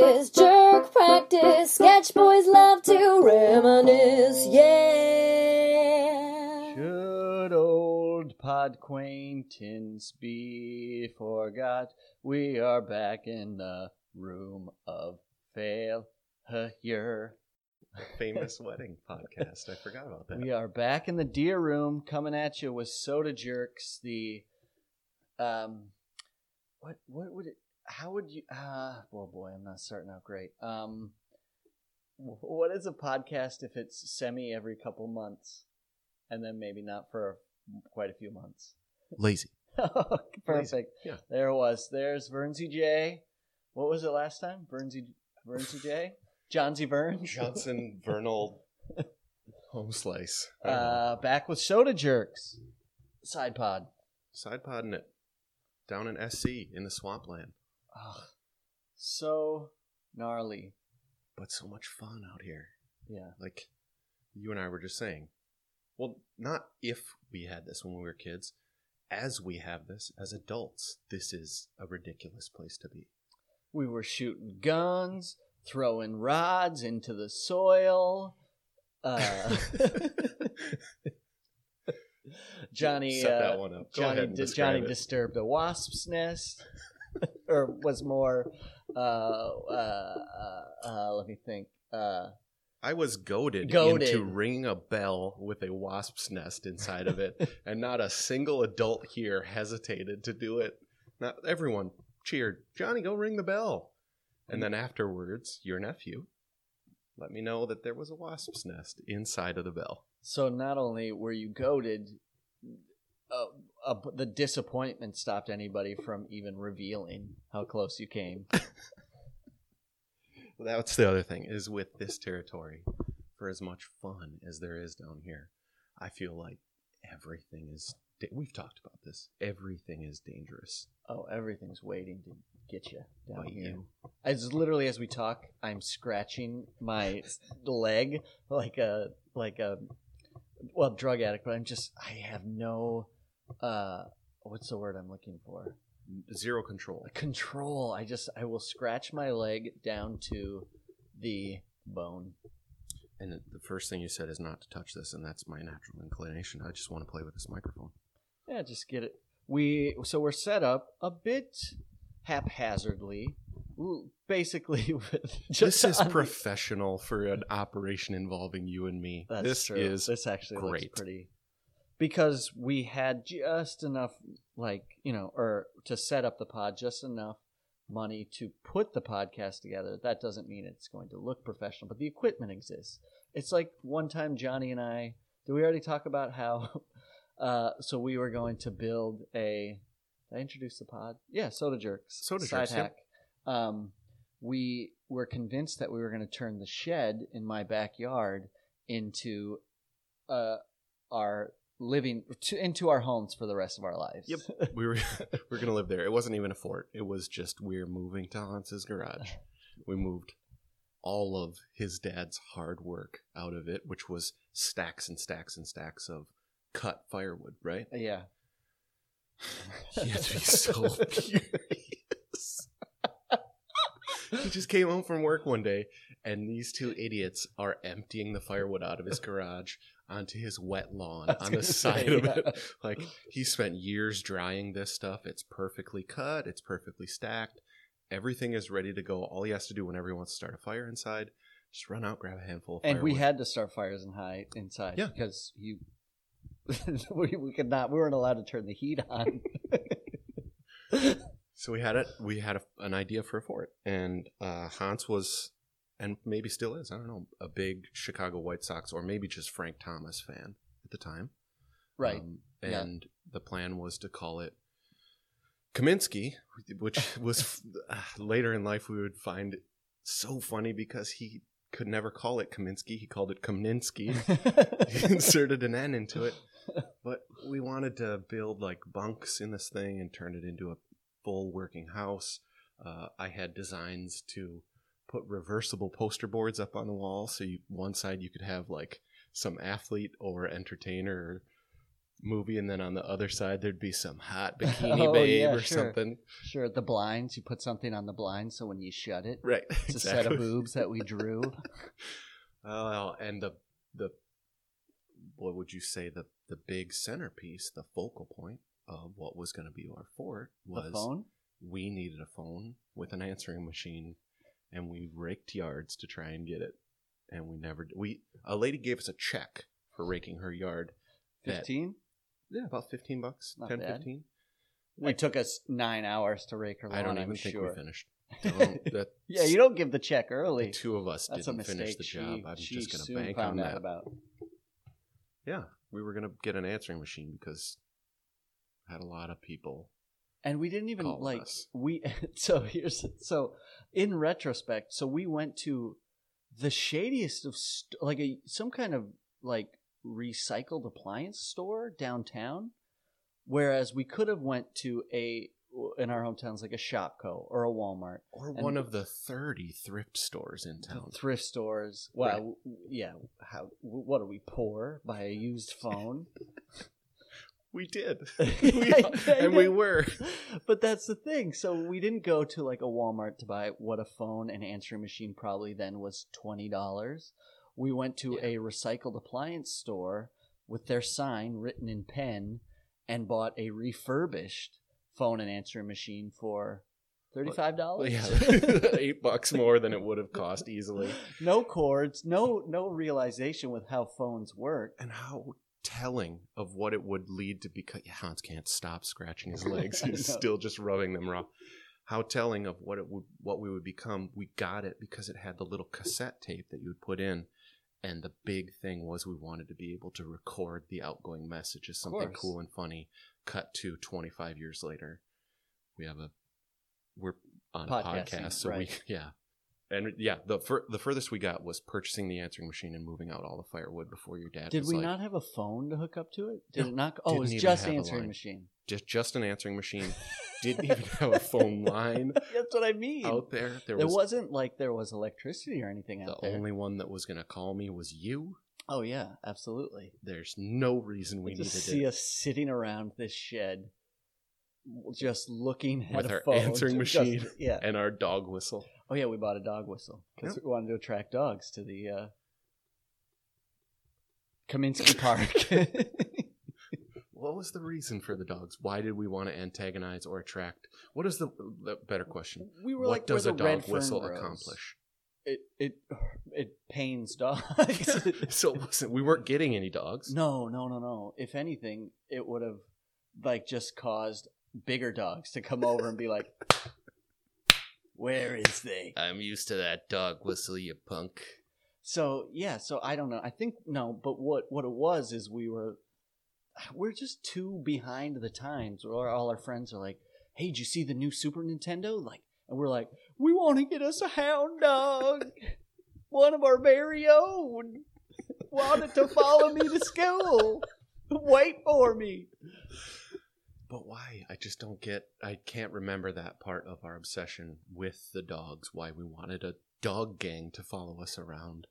practice, jerk practice. Sketch boys love to reminisce, yeah. Should old pod acquaintance be forgot? We are back in the room of failure. famous wedding podcast. I forgot about that. We are back in the deer room, coming at you with soda jerks. The um, what what would it? How would you? Ah, uh, well, boy, I'm not starting out great. Um, what is a podcast if it's semi every couple months, and then maybe not for quite a few months? Lazy. Perfect. Yeah. There it was. There's Vernsey J. What was it last time? Vernsey Vernsey J. Johnsy Burns. Johnson Vernal home slice. I don't know. Uh, back with soda jerks. Side pod. Side podding it down in SC in the swampland. Ugh, so gnarly. But so much fun out here. Yeah. Like you and I were just saying. Well, not if we had this when we were kids. As we have this as adults, this is a ridiculous place to be. We were shooting guns, throwing rods into the soil. Uh, Johnny, Set uh, that one up. Go Johnny, ahead and di- describe Johnny it. disturbed a wasp's nest, or was more. Uh, uh, uh, uh, let me think. Uh, I was goaded, Goated. into ringing a bell with a wasp's nest inside of it, and not a single adult here hesitated to do it. Not everyone cheered, Johnny, go ring the bell. And then afterwards, your nephew let me know that there was a wasp's nest inside of the bell. So not only were you goaded, uh, uh, the disappointment stopped anybody from even revealing how close you came. That's the other thing is with this territory, for as much fun as there is down here, I feel like everything is. da- We've talked about this. Everything is dangerous. Oh, everything's waiting to get you down Bite here. you. As literally as we talk, I'm scratching my leg like a like a well drug addict, but I'm just I have no uh what's the word I'm looking for? Zero control. Control. I just I will scratch my leg down to the bone. And the first thing you said is not to touch this, and that's my natural inclination. I just want to play with this microphone. Yeah, just get it. We so we're set up a bit haphazardly, basically. With just this is on professional for an operation involving you and me. That's this true. is this actually great. looks pretty because we had just enough, like you know, or to set up the pod, just enough money to put the podcast together. That doesn't mean it's going to look professional, but the equipment exists. It's like one time Johnny and I. Did we already talk about how? Uh, so we were going to build a. Did I introduce the pod? Yeah, soda jerks. Soda Side Jerks, yep. Um, we were convinced that we were going to turn the shed in my backyard into uh, our living to, into our homes for the rest of our lives. Yep. we were we are gonna live there. It wasn't even a fort. It was just we're moving to Hans's garage. We moved all of his dad's hard work out of it, which was stacks and stacks and stacks of cut firewood. Right? Uh, yeah. He had to be so furious. he just came home from work one day, and these two idiots are emptying the firewood out of his garage onto his wet lawn on the side say, of yeah. it. Like he spent years drying this stuff. It's perfectly cut. It's perfectly stacked. Everything is ready to go. All he has to do whenever he wants to start a fire inside, just run out, grab a handful of And we had to start fires in high inside Yeah. because you we, we could not we weren't allowed to turn the heat on. So we had it. We had a, an idea for a fort, and uh, Hans was, and maybe still is. I don't know, a big Chicago White Sox or maybe just Frank Thomas fan at the time. right. Um, yeah. and the plan was to call it Comiskey, which was uh, later in life we would find so funny because he could never call it Comiskey. He called it Kaminsky. he inserted an N into it. But we wanted to build like bunks in this thing and turn it into a full working house. Uh, I had designs to put reversible poster boards up on the wall, so you, one side you could have like some athlete or entertainer or movie, and then on the other side there'd be some hot bikini Oh, babe yeah, or sure. something. Sure, the blinds. You put something on the blinds so when you shut it, Right. it's a set of boobs that we drew. Oh, and the the what would you say the the big centerpiece, the focal point of what was going to be our fort was we needed a phone with an answering machine, and we raked yards to try and get it, and we never. We a lady gave us a check for raking her yard. that- Fifteen. yeah, about fifteen bucks, Not 10, bad. 15. It took us nine hours to rake her lawn. I don't even I'm think sure. we finished. Don't- that- yeah, you don't give the check the early. two of us That's a didn't mistake. finish the she, job. I'm she just going to soon bank found on out that. about. Yeah, we were going to get an answering machine because I had a lot of people. And we didn't even Call like us. we so here's so in retrospect so we went to the shadiest of st- like a some kind of like recycled appliance store downtown whereas we could have went to a in our hometowns like a Shopko or a walmart Or And- one of the 30 thrift stores in town. thrift stores well yeah how what are we poor buy a used phone We did. I and we were. but that's the thing. So we didn't go to like a Walmart to buy what a phone and answering machine probably then was twenty dollars. We went to Yeah. a recycled appliance store with their sign written in pen and bought a refurbished phone and answering machine for thirty five dollars. Yeah, eight bucks more than it would have cost easily. no cords, no no realization with how phones work. And how telling of what it would lead to because yeah, Hans can't stop scratching his legs. He's still just rubbing them raw. How telling of what it would what we would become. We got it because it had the little cassette tape that you would put in. And the big thing was we wanted to be able to record the outgoing message as something cool and funny. Cut to 25 years later, we have a we're on a podcast, so right. we yeah, and yeah, the fur, the furthest we got was purchasing the answering machine and moving out all the firewood before your dad. Did was we like, not have a phone to hook up to it? Did it not? Oh, it didn't was even just have a answering line. machine. just just an answering machine? Didn't even have a phone line That's what I mean. out there. There There was was, not like there was electricity or anything the out there. only one that was going to call me was you. oh yeah, absolutely. There's no reason we need to needed see it. us sitting around this shed, just looking at With a our phone. answering just- machine. yeah. and our dog whistle. Oh yeah, we bought a dog whistle because Yep. we wanted to attract dogs to the uh, Kaminsky Park. What was the reason for the dogs? Why did we want to antagonize or attract? What is the, the better question? we were What like, does a dog fern whistle grows. accomplish? It it it pains dogs. so it wasn't, we weren't getting any dogs. No, no, no, no. If anything, it would have like just caused bigger dogs to come over and be like, "Where is they?" I'm used to that dog whistle, you punk. So yeah, so I don't know. I think no, but what what it was is we were we're just too behind the times. Where all our friends are like, "Hey, did you see the new Super Nintendo?" Like, and we're like, "We want to get us a hound dog, one of our very own. Wanted to follow me to school. Wait for me." But why? I just don't get. I can't remember that part of our obsession with the dogs. Why we wanted a dog gang to follow us around.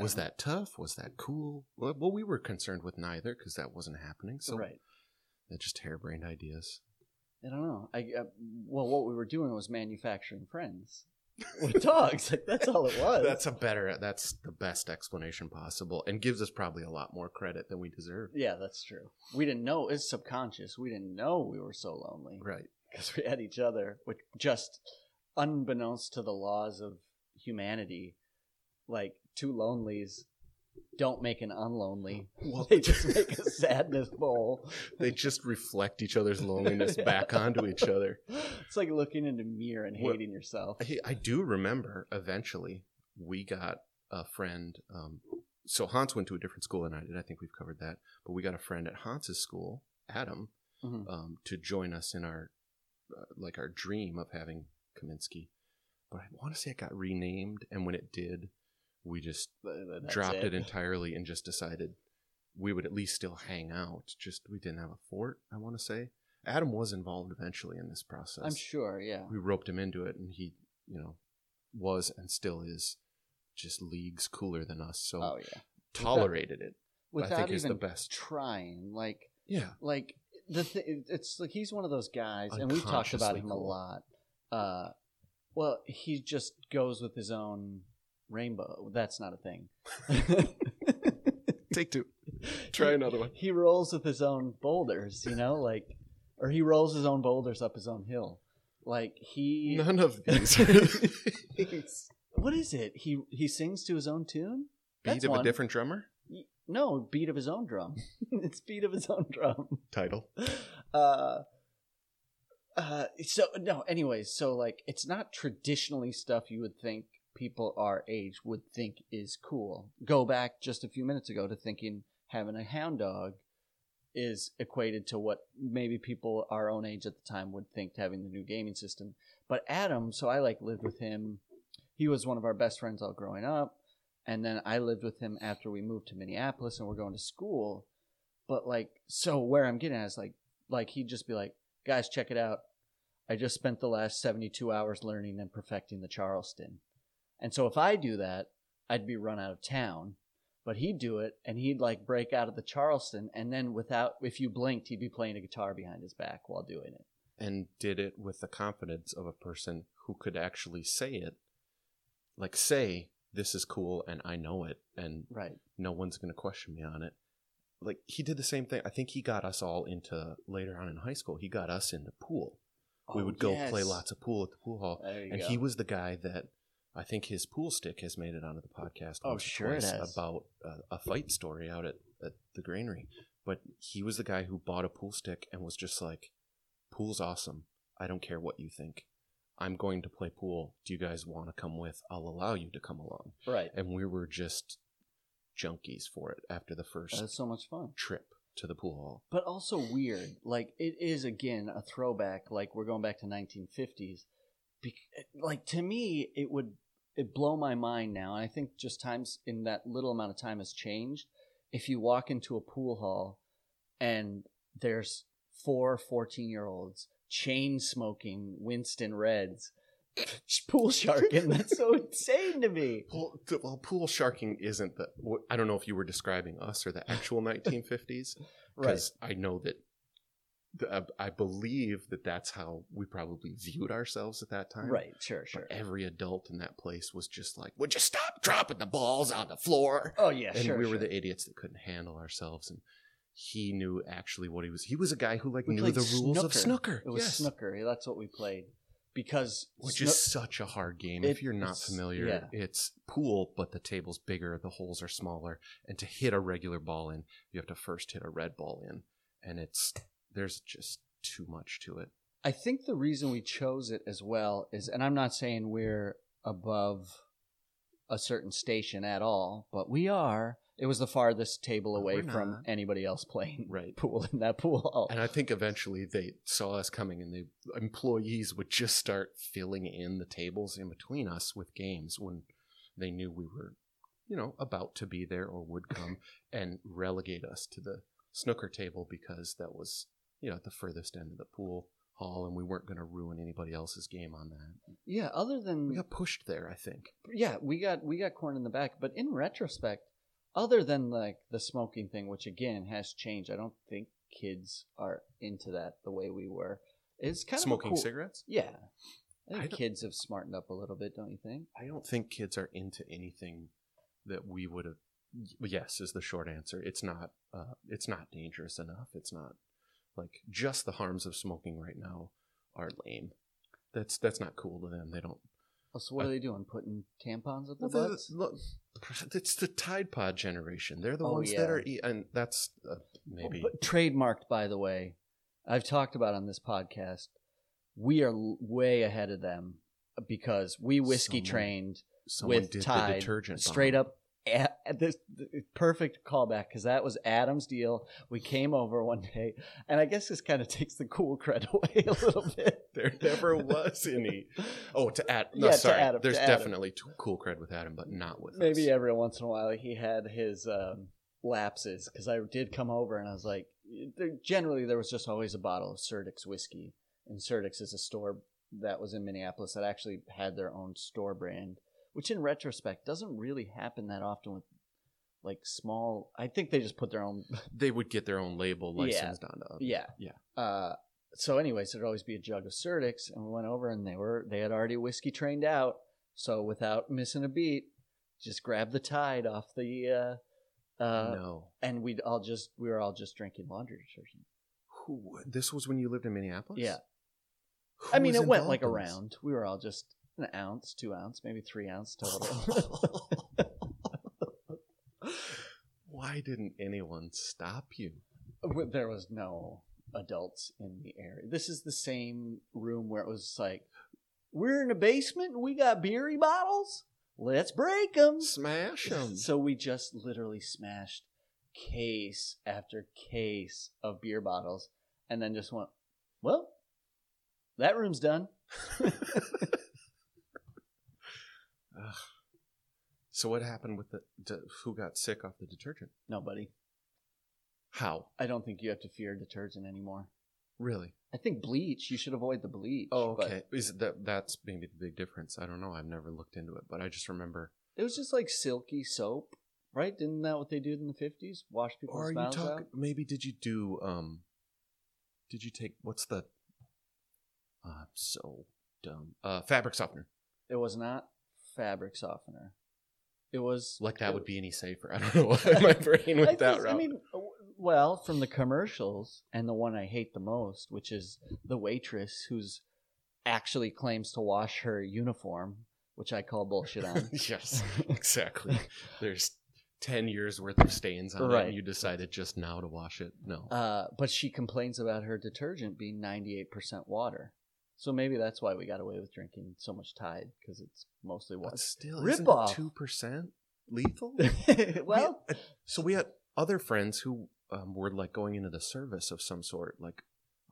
Was uh, that tough? Was that cool? Well, well we were concerned with neither because that wasn't happening. So right? they're just harebrained ideas. I don't know. I, I well, what we were doing was manufacturing friends with dogs. Like that's all it was. That's a better. That's the best explanation possible, and gives us probably a lot more credit than we deserve. Yeah, that's true. We didn't know it's subconscious. We didn't know we were so lonely Right. because we had each other, which just unbeknownst to the laws of humanity, like two lonelies don't make an unlonely. Well, They just make a sadness bowl. They just reflect each other's loneliness back onto each other. It's like looking in a mirror and Well, hating yourself. I, I do remember eventually we got a friend. Um, so Hans went to a different school than I did. I think we've covered that. But we got a friend at Hans's school, Adam, Mhm. um, to join us in our uh, like our dream of having Kaminsky. But I want to say it got renamed, and when it did, we just that's dropped it. entirely and just decided we would at least still hang out. Just we didn't have a fort. I want to say Adam was involved eventually in this process I'm sure. Yeah. we roped him into it and he you know was and still is just leagues cooler than us so Oh yeah. tolerated it I Without think is even the best. trying, like Yeah. like the th- it's like he's one of those guys, and we've talked about him a lot. Uh, well, he just goes with his own rainbow. That's not a thing. Take two. Try He- another one. He rolls with his own boulders, you know, like, or he rolls his own boulders up his own hill. Like he, None of these. what is it? He he sings to his own tune. That's Beat of one. a different drummer? No, beat of his own drum. it's beat of his own drum. Title. Uh, uh, so no. Anyways, so like, it's not traditionally stuff you would think people our age would think is cool. Go back just a few minutes ago to thinking having a hound dog is equated to what maybe people our own age at the time would think having the new gaming system. But Adam, so I like lived with him. He was one of our best friends all growing up. And then I lived with him after we moved to Minneapolis and we're going to school. But like, so where I'm getting at is like, like he'd just be like, guys, check it out. I just spent the last 72 hours learning and perfecting the Charleston. And so if I do that, I'd be run out of town. But he'd do it and he'd like break out of the Charleston. And then without, if you blinked, he'd be playing a guitar behind his back while doing it. And did it with the confidence of a person who could actually say it. Like, say, this is cool and I know it and Right. no one's going to question me on it. Like, he did the same thing. I think he got us all into, later on in high school, he got us into pool. we Oh, would go play lots of pool at the pool hall. And go. he was the guy that I think his pool stick has made it onto the podcast. Oh, sure it has. About uh, a fight story out at, at the granary. But he was the guy who bought a pool stick and was just like, pool's awesome. I don't care what you think. I'm going to play pool. Do you guys want to come with? I'll allow you to come along. right. And we were just junkies for it after the first That's so much fun. trip to the pool hall. but also weird. Like it is again a throwback. Like we're going back to 1950s. Be- like to me, it would it blow my mind now. And I think just times in that little amount of time has changed. If you walk into a pool hall and there's four 14 year olds chain smoking Winston Reds, pool sharking, that's so insane to me. Pool, well, pool sharking isn't the. I don't know if you were describing us or the actual 1950s, Right. because I know that. Uh, I believe that that's how we probably viewed ourselves at that time. Right. Sure. Sure. But every adult in that place was just like, "Would you stop dropping the balls on the floor?" Oh yeah. and sure. we were sure. the idiots that couldn't handle ourselves. And he knew actually what he was. He was a guy who like We knew the rules of snooker. It was yes. snooker. That's what we played because which is such a hard game. It- if you're not familiar, yeah. it's pool, but the table's bigger, the holes are smaller, and to hit a regular ball in, you have to first hit a red ball in, and it's there's just too much to it. I think the reason we chose it as well is, and I'm not saying we're above a certain station at all, but we are. It was the farthest table away from anybody else playing Right. pool in that pool. And I think eventually they saw us coming, and the employees would just start filling in the tables in between us with games when they knew we were, you know, about to be there or would come, and relegate us to the snooker table because that was, you know, at the furthest end of the pool hall, and we weren't going to ruin anybody else's game on that. yeah, other than We got pushed there, I think. yeah, we got we got corn in the back. But in retrospect, other than like the smoking thing, which again has changed, I don't think kids are into that the way we were. It's kind Smoking of cool, cigarettes. Yeah, I I think don't- kids have smartened up a little bit, don't you think? I don't think kids are into anything that we would have. Yes, is the short answer. It's not. Uh, it's not dangerous enough. It's not like just the harms of smoking right now are lame. That's that's not cool to them. They don't. Oh, so what are they doing? Putting tampons up their Well, butts? the- look, it's the Tide Pod generation. They're the Oh, ones yeah. that are, e- and that's uh, maybe But trademarked, by the way. I've talked about on this podcast. We are way ahead of them because we whiskey Someone- trained someone with Tide the detergent straight bomb. up. This perfect callback because that was Adam's deal. We came over one day, and I guess this kind of takes the cool cred away a little bit. There never was any. Oh, to Adam. No, Yeah, to sorry. Adam, There's Adam. definitely cool cred with Adam, but not with maybe us. every once in a while he had his um, lapses because I did come over and I was like, generally there was just always a bottle of Surdyk's whiskey, and Surdyk's is a store that was in Minneapolis that actually had their own store brand, which in retrospect doesn't really happen that often with like small. I think they just put their own. They would get their own label Yeah. licensed onto. others. Yeah, Yeah. Uh, so, anyways, there'd always be a jug of Surdyk's, and we went over, and they were they had already whiskey trained out. So, without missing a beat, just grab the tide off the. Uh, uh, no. and we'd all just we were all just drinking laundry detergent. Who? This was when you lived in Minneapolis. Yeah. Who I mean, it went like this? around. We were all just an ounce, two ounce, maybe three ounce total. Why didn't anyone stop you? There was no adults in the area. This is the same room where it was like, we're in the basement and we got beery bottles. Let's break them. Smash them. So we just literally smashed case after case of beer bottles and then just went, well, that room's done. So what happened with the, who got sick off the detergent? Nobody. How? I don't think you have to fear detergent anymore. Really? I think bleach, you should avoid the bleach. Oh, okay. Is it that that's maybe the big difference? I don't know. I've never looked into it, but I just remember. It was just like silky soap, right? Didn't that what they did in the fifties? Wash people's Or are you mouths talking? out. Maybe did you do? Um, did you take what's the? Uh, I'm so dumb. Uh, fabric softener. It was not fabric softener. It was Like that it- would be any safer. I don't know why my brain went that route. I mean, well, from the commercials, and the one I hate the most, which is the waitress who's actually claims to wash her uniform, which I call bullshit on. yes, exactly. There's ten years worth of stains on it, and you decided just now to wash it. No, Uh, but she complains about her detergent being 98% water. So maybe that's why we got away with drinking so much Tide because it's mostly but water. still, Rip isn't off. two percent lethal? well, We- uh, so we had other friends who um, were like going into the service of some sort, like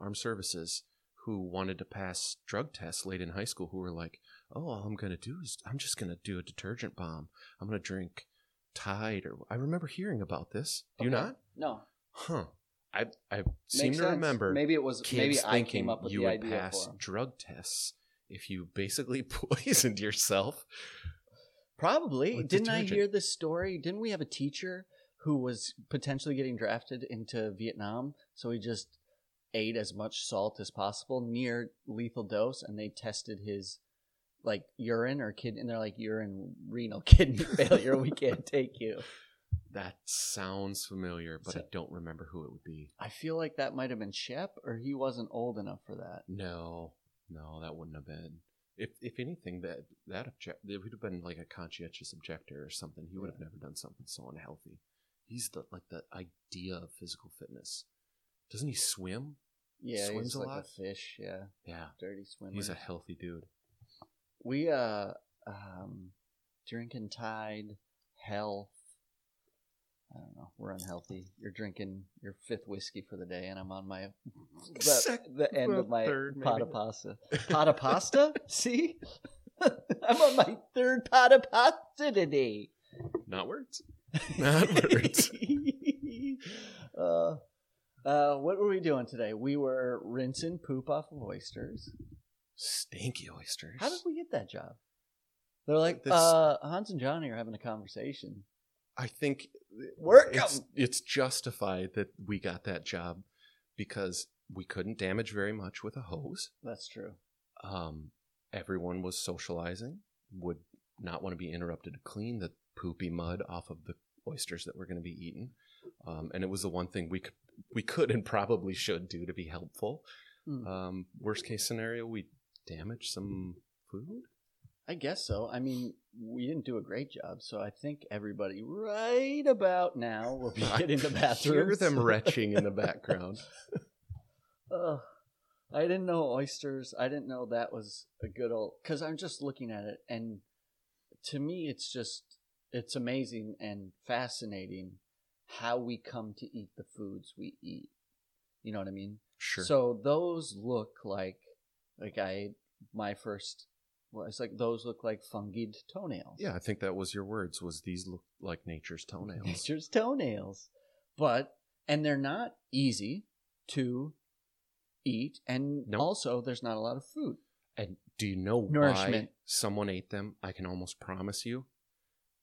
armed services, who wanted to pass drug tests late in high school. Who were like, "Oh, all I'm gonna do is I'm just gonna do a detergent bomb. I'm gonna drink Tide." Or I remember hearing about this. Do you not? no. Huh. I I seem to sense. remember Maybe it was. Maybe I came up with you the would idea pass for 'em. drug tests if you basically poisoned yourself. Probably. with Didn't I detergent. hear this story? Didn't we have a teacher who was potentially getting drafted into Vietnam? So he just ate as much salt as possible near lethal dose, and they tested his like urine or kidney, and they're like urine renal kidney failure. we can't take you. That sounds familiar, but So- I don't remember who it would be. I feel like that might have been Shep, or he wasn't old enough for that. No, no, that wouldn't have been. If if anything, that that object it would have been like a conscientious objector or something. He would have never done something so unhealthy. He's the like the idea of physical fitness. Doesn't he swim? Yeah, Swims he's a like lot? a fish. Yeah, Yeah, dirty swimmer. he's a healthy dude. we uh um drinking Tide, health. I don't know. We're unhealthy. You're drinking your fifth whiskey for the day, and I'm on my the, Sec- the end well, of my third, pot maybe. of pasta. Pot of pasta? See, I'm on my third pot of pasta today. Not words. Not words. uh, uh, what were we doing today? We were rinsing poop off of oysters. Stinky oysters. How did we get that job? They're like, This- uh, Hans and Johnny are having a conversation. I think Work it's, 'em. it's justified that we got that job because we couldn't damage very much with a hose. That's true. Um, everyone was socializing, would not want to be interrupted to clean the poopy mud off of the oysters that were going to be eaten. Um, and it was the one thing we could, we could and probably should do to be helpful. Hmm. Um, worst case scenario, we damage some food. I guess so. I mean, we didn't do a great job, so I think everybody right about now will be getting the bathroom. Hear them retching in the background. Ugh. I didn't know oysters. I didn't know that was a good old. Because I'm just looking at it, and to me, it's just it's amazing and fascinating how we come to eat the foods we eat. You know what I mean? Sure. So those look like like I my first. Well, it's like those look like fungid toenails. yeah, I think that was your words. Was these look like nature's toenails? nature's toenails. But and they're not easy to eat, and Nope. also there's not a lot of food. And do you know why Nourishment. someone ate them? I can almost promise you.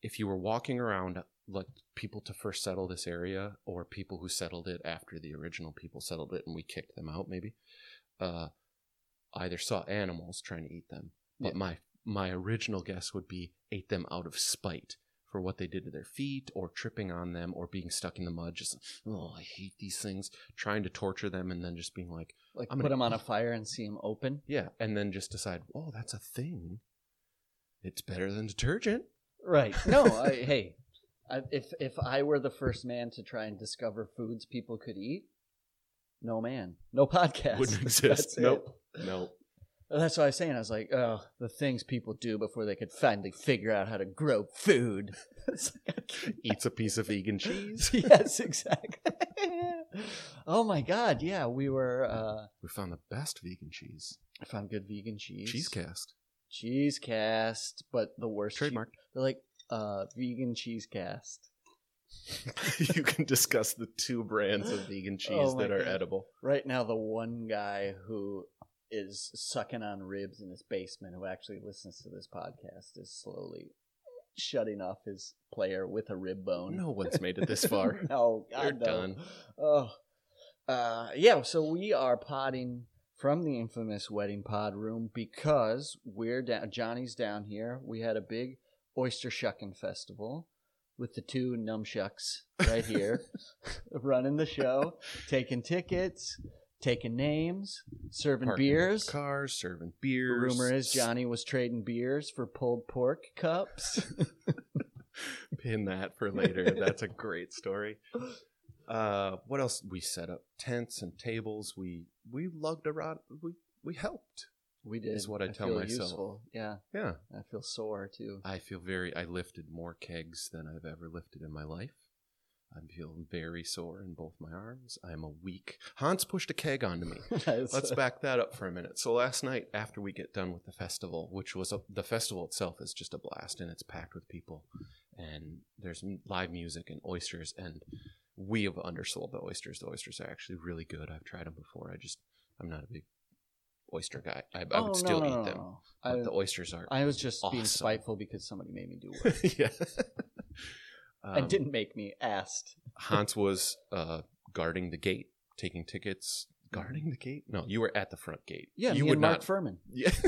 If you were walking around like people to first settle this area or people who settled it after the original people settled it and we kicked them out maybe uh either saw animals trying to eat them but Yeah. my my original guess would be ate them out of spite for what they did to their feet or tripping on them or being stuck in the mud just oh i hate these things trying to torture them and then just being like Like I'm put them on a fire and see them open. yeah and then just decide oh that's a thing it's better than detergent Right. No. I, hey, I, if if I were the first man to try and discover foods people could eat, no man, no podcast wouldn't exist That's it. nope nope That's what I was saying. I was like, oh, the things people do before they could finally figure out how to grow food. It's like, I can't- eats a piece of vegan cheese yes, exactly. oh my god, yeah, we were. uh we found the best vegan cheese I found good vegan cheese. cheese cast cheese cast, but the worst. trademark They're like uh vegan cheese cast. you can discuss the two brands of vegan cheese Oh that are God. edible. Right now, the one guy who is sucking on ribs in his basement, who actually listens to this podcast, is slowly shutting off his player with a rib bone. No one's made it this far. no, They're no. done. Oh, uh, yeah. So we are potting from the infamous wedding pod room because we're down. Johnny's down here. We had a big oyster shucking festival with the two numshucks right here, running the show, taking tickets, taking names, serving Parking beers. cars, serving beers. rumor is Johnny was trading beers for pulled pork cups. Pin that for later. That's a great story. Uh, what else? We set up tents and tables. We we lugged around. We we helped. We did. Is what I tell feel myself. Useful. Yeah, Yeah, I feel sore too. I feel very. I lifted more kegs than I've ever lifted in my life. I'm feeling very sore in both my arms. I'm a weak. Hans pushed a keg onto me. Let's back that up for a minute. So last night, after we get done with the festival, which was a, the festival itself is just a blast, and it's packed with people, and there's live music and oysters, and we have undersold the oysters. The oysters are actually really good. I've tried them before. I just I'm not a big oyster guy. I, I Oh, would still no, eat no, them, no. but I, the oysters are. I was just being spiteful because somebody made me do work. yeah. And Um, didn't make me asked. Hans was uh, guarding the gate, taking tickets. Guarding the gate? No, you were at the front gate. Yeah, you me would and Mark not. Furman. Yeah.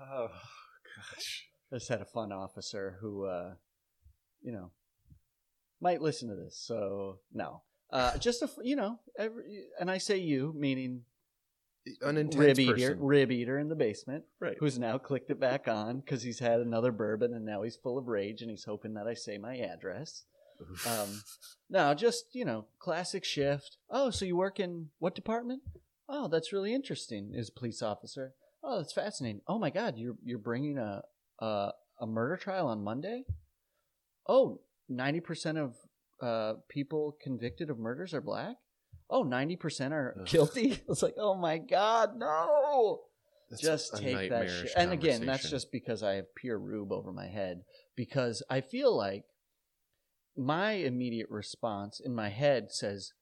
oh gosh. I just had a fun officer who, uh, you know, might listen to this. So no, uh, just a you know, every, and I say you meaning An intense rib eater, rib eater in the basement, Right. who's now clicked it back on because he's had another bourbon and now he's full of rage and he's hoping that I say my address. Um, no, just you know, classic shift. Oh, so you work in what department? Oh, that's really interesting. Is police officer. Oh, that's fascinating. Oh my God, you're you're bringing a a, a murder trial on Monday. Oh, 90 percent of uh, people convicted of murders are black. Oh, 90 percent are Ugh. guilty. It's like, oh my God, no That's just take that shit. And again, that's just because I have pure rube over my head. Because I feel like my immediate response in my head says,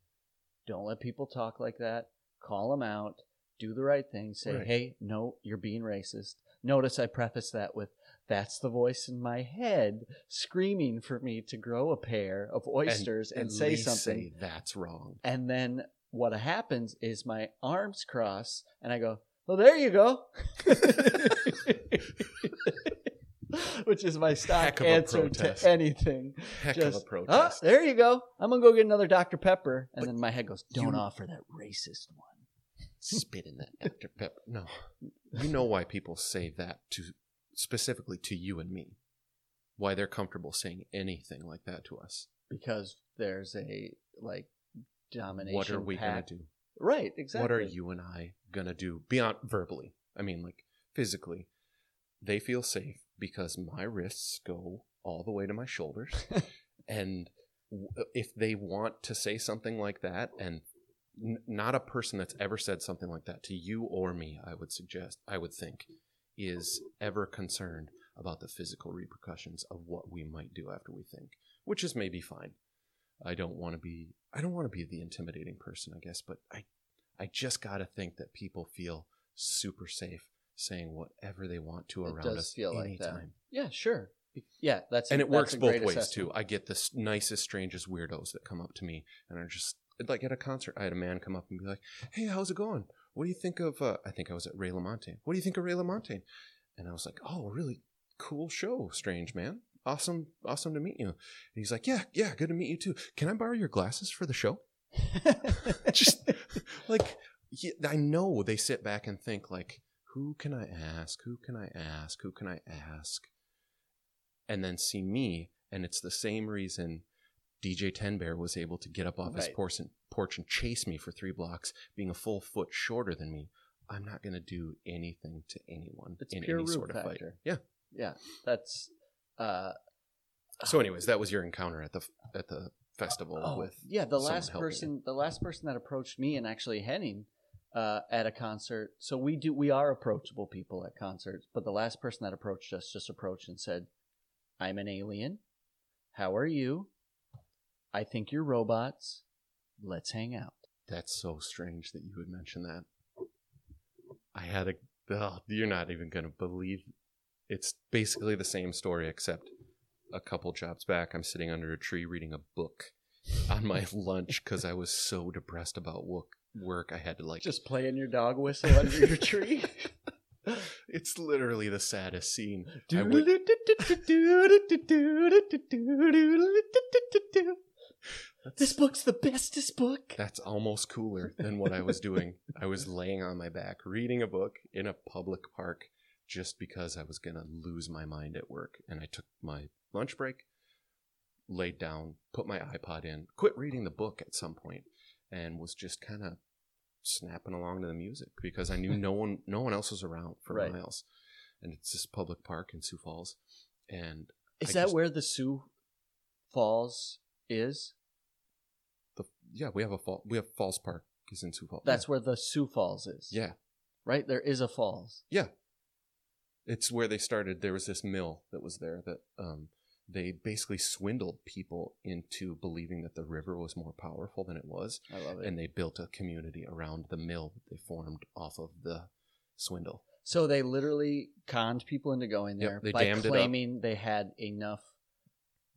"Don't let people talk like that. Call them out. Do the right thing. Say, Right. hey, no, you're being racist." Notice I preface that with, "That's the voice in my head screaming for me to grow a pair of oysters and, at say least something." say that's wrong. And then what happens is my arms cross and I go, well, there you go. Which is my stock answer to anything. Heck Just, of a "Oh, there you go. I'm going to go get another Dr. Pepper. And But then my head goes, don't you- offer that racist one. Spit in that Dr. Pepper. No. You know why people say that to specifically to you and me. Why they're comfortable saying anything like that to us. Because there's a, like, domination What are we gonna do? Right, exactly. What are you and I to do beyond verbally? I mean, like physically. They feel safe because my wrists go all the way to my shoulders. and w- if they want to say something like that, and n- not a person that's ever said something like that to you or me, I would suggest, I would think, is ever concerned about the physical repercussions of what we might do after we think, which is maybe fine. I don't want to be I don't want to be the intimidating person, I guess, but I I just got to think that people feel super safe saying whatever they want to It around us feel like that. Yeah, sure. Yeah, that's and a- it works both ways assessment. too. I get the nicest, strangest weirdos that come up to me and are just like at a concert. I had a man come up and be like, "Hey, how's it going? What do you think of?" Uh, I think I was at Ray LaMontagne. What do you think of Ray LaMontagne? And I was like, "Oh, really cool show, strange man. Awesome, awesome to meet you." And he's like, "Yeah, yeah, good to meet you too. Can I borrow your glasses for the show?" just like yeah, I know they sit back and think like, who can I ask? Who can I ask? Who can I ask? And then see me, and it's the same reason DJ Ten Bear was able to get up off his Right. porch and, porch and chase me for three blocks, being a full foot shorter than me. I'm not going to do anything to anyone It's in any sort of fight. Yeah. yeah, that's uh, So, anyways, that was your encounter at the at the festival oh, with yeah. The last helping you. person, the last person that approached me and actually Henning uh, at a concert. So we do, we are approachable people at concerts. But the last person that approached us just approached and said, "I'm an alien. How are you? I think you're robots. Let's hang out." That's so strange that you would mention that. I had a. Oh, you're not even going to believe. It's basically the same story, except a couple jobs back, I'm sitting under a tree reading a book on my lunch because I was so depressed about work. Work, I had to like. Just playing your dog whistle under your tree. It's literally the saddest scene. I went- This book's the bestest book. That's almost cooler than what I was doing. I was laying on my back reading a book in a public park just because I was going to lose my mind at work. And I took my lunch break, laid down, put my iPod in, quit reading the book at some point, and was just kind of snapping along to the music because I knew no one no one else was around for Right. miles. And it's this public park in Sioux Falls. And Is I that just- where the Sioux Falls is? the yeah, we have a fall we have Falls Park is in Sioux Falls. That's where the Sioux Falls is. yeah. Right? There is a falls. Yeah. It's where they started. There was this mill that was there that um, they basically swindled people into believing that the river was more powerful than it was. I love it. And they built a community around the mill that they formed off of the swindle. so they literally conned people into going Yep, there they by dammed it up. claiming they had enough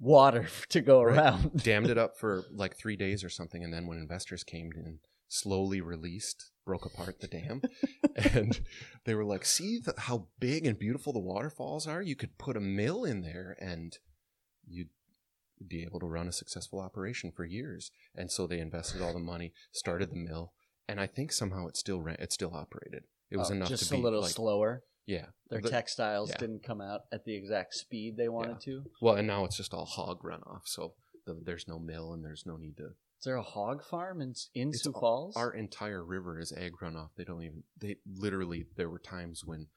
water to go Right. around. Dammed it up for like three days or something. And then when investors came in, slowly released, broke apart the dam. and they were like, see the, how big and beautiful the waterfalls are? You could put a mill in there and you'd be able to run a successful operation for years. And so they invested all the money, started the mill, and I think somehow it still ran, it still operated. It was Oh, enough just to be a little like, slower. Yeah. Their The- textiles yeah. didn't come out at the exact speed they wanted to. Well, and now it's just all hog runoff, so the, there's no mill and there's no need to. Is there a hog farm in in It's Sioux all- Falls? Our entire river is ag runoff. They don't even. They literally. There were times when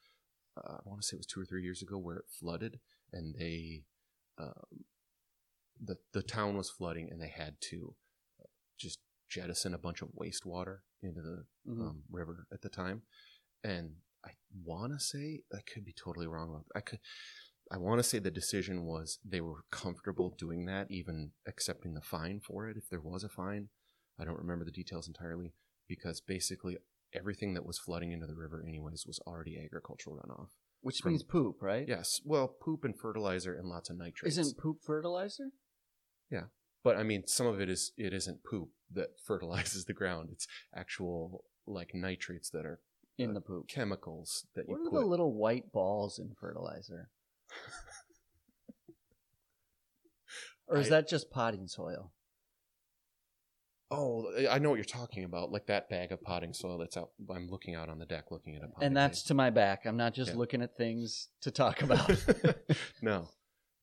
uh, I want to say it was two or three years ago where it flooded, and they, um, the the town was flooding, and they had to uh, just jettison a bunch of wastewater into the Mhm. um, river at the time, and I want to say I could be totally wrong. About, I could. I want to say the decision was they were comfortable doing that, even accepting the fine for it if there was a fine. I don't remember the details entirely because basically everything that was flooding into the river, anyways, was already agricultural runoff. Which from- means poop, right? Yes, well, poop and fertilizer and lots of nitrates. Isn't poop fertilizer? Yeah, but I mean, some of it is it isn't poop that fertilizes the ground. It's actual like nitrates that are In Uh, the poop. chemicals that What you are put. the little white balls in fertilizer? or is I- that just potting soil? Oh, I know what you're talking about. Like that bag of potting soil that's out. I'm looking out on the deck, looking at a potting And that's to my back. I'm not just Yeah. looking at things to talk about. no.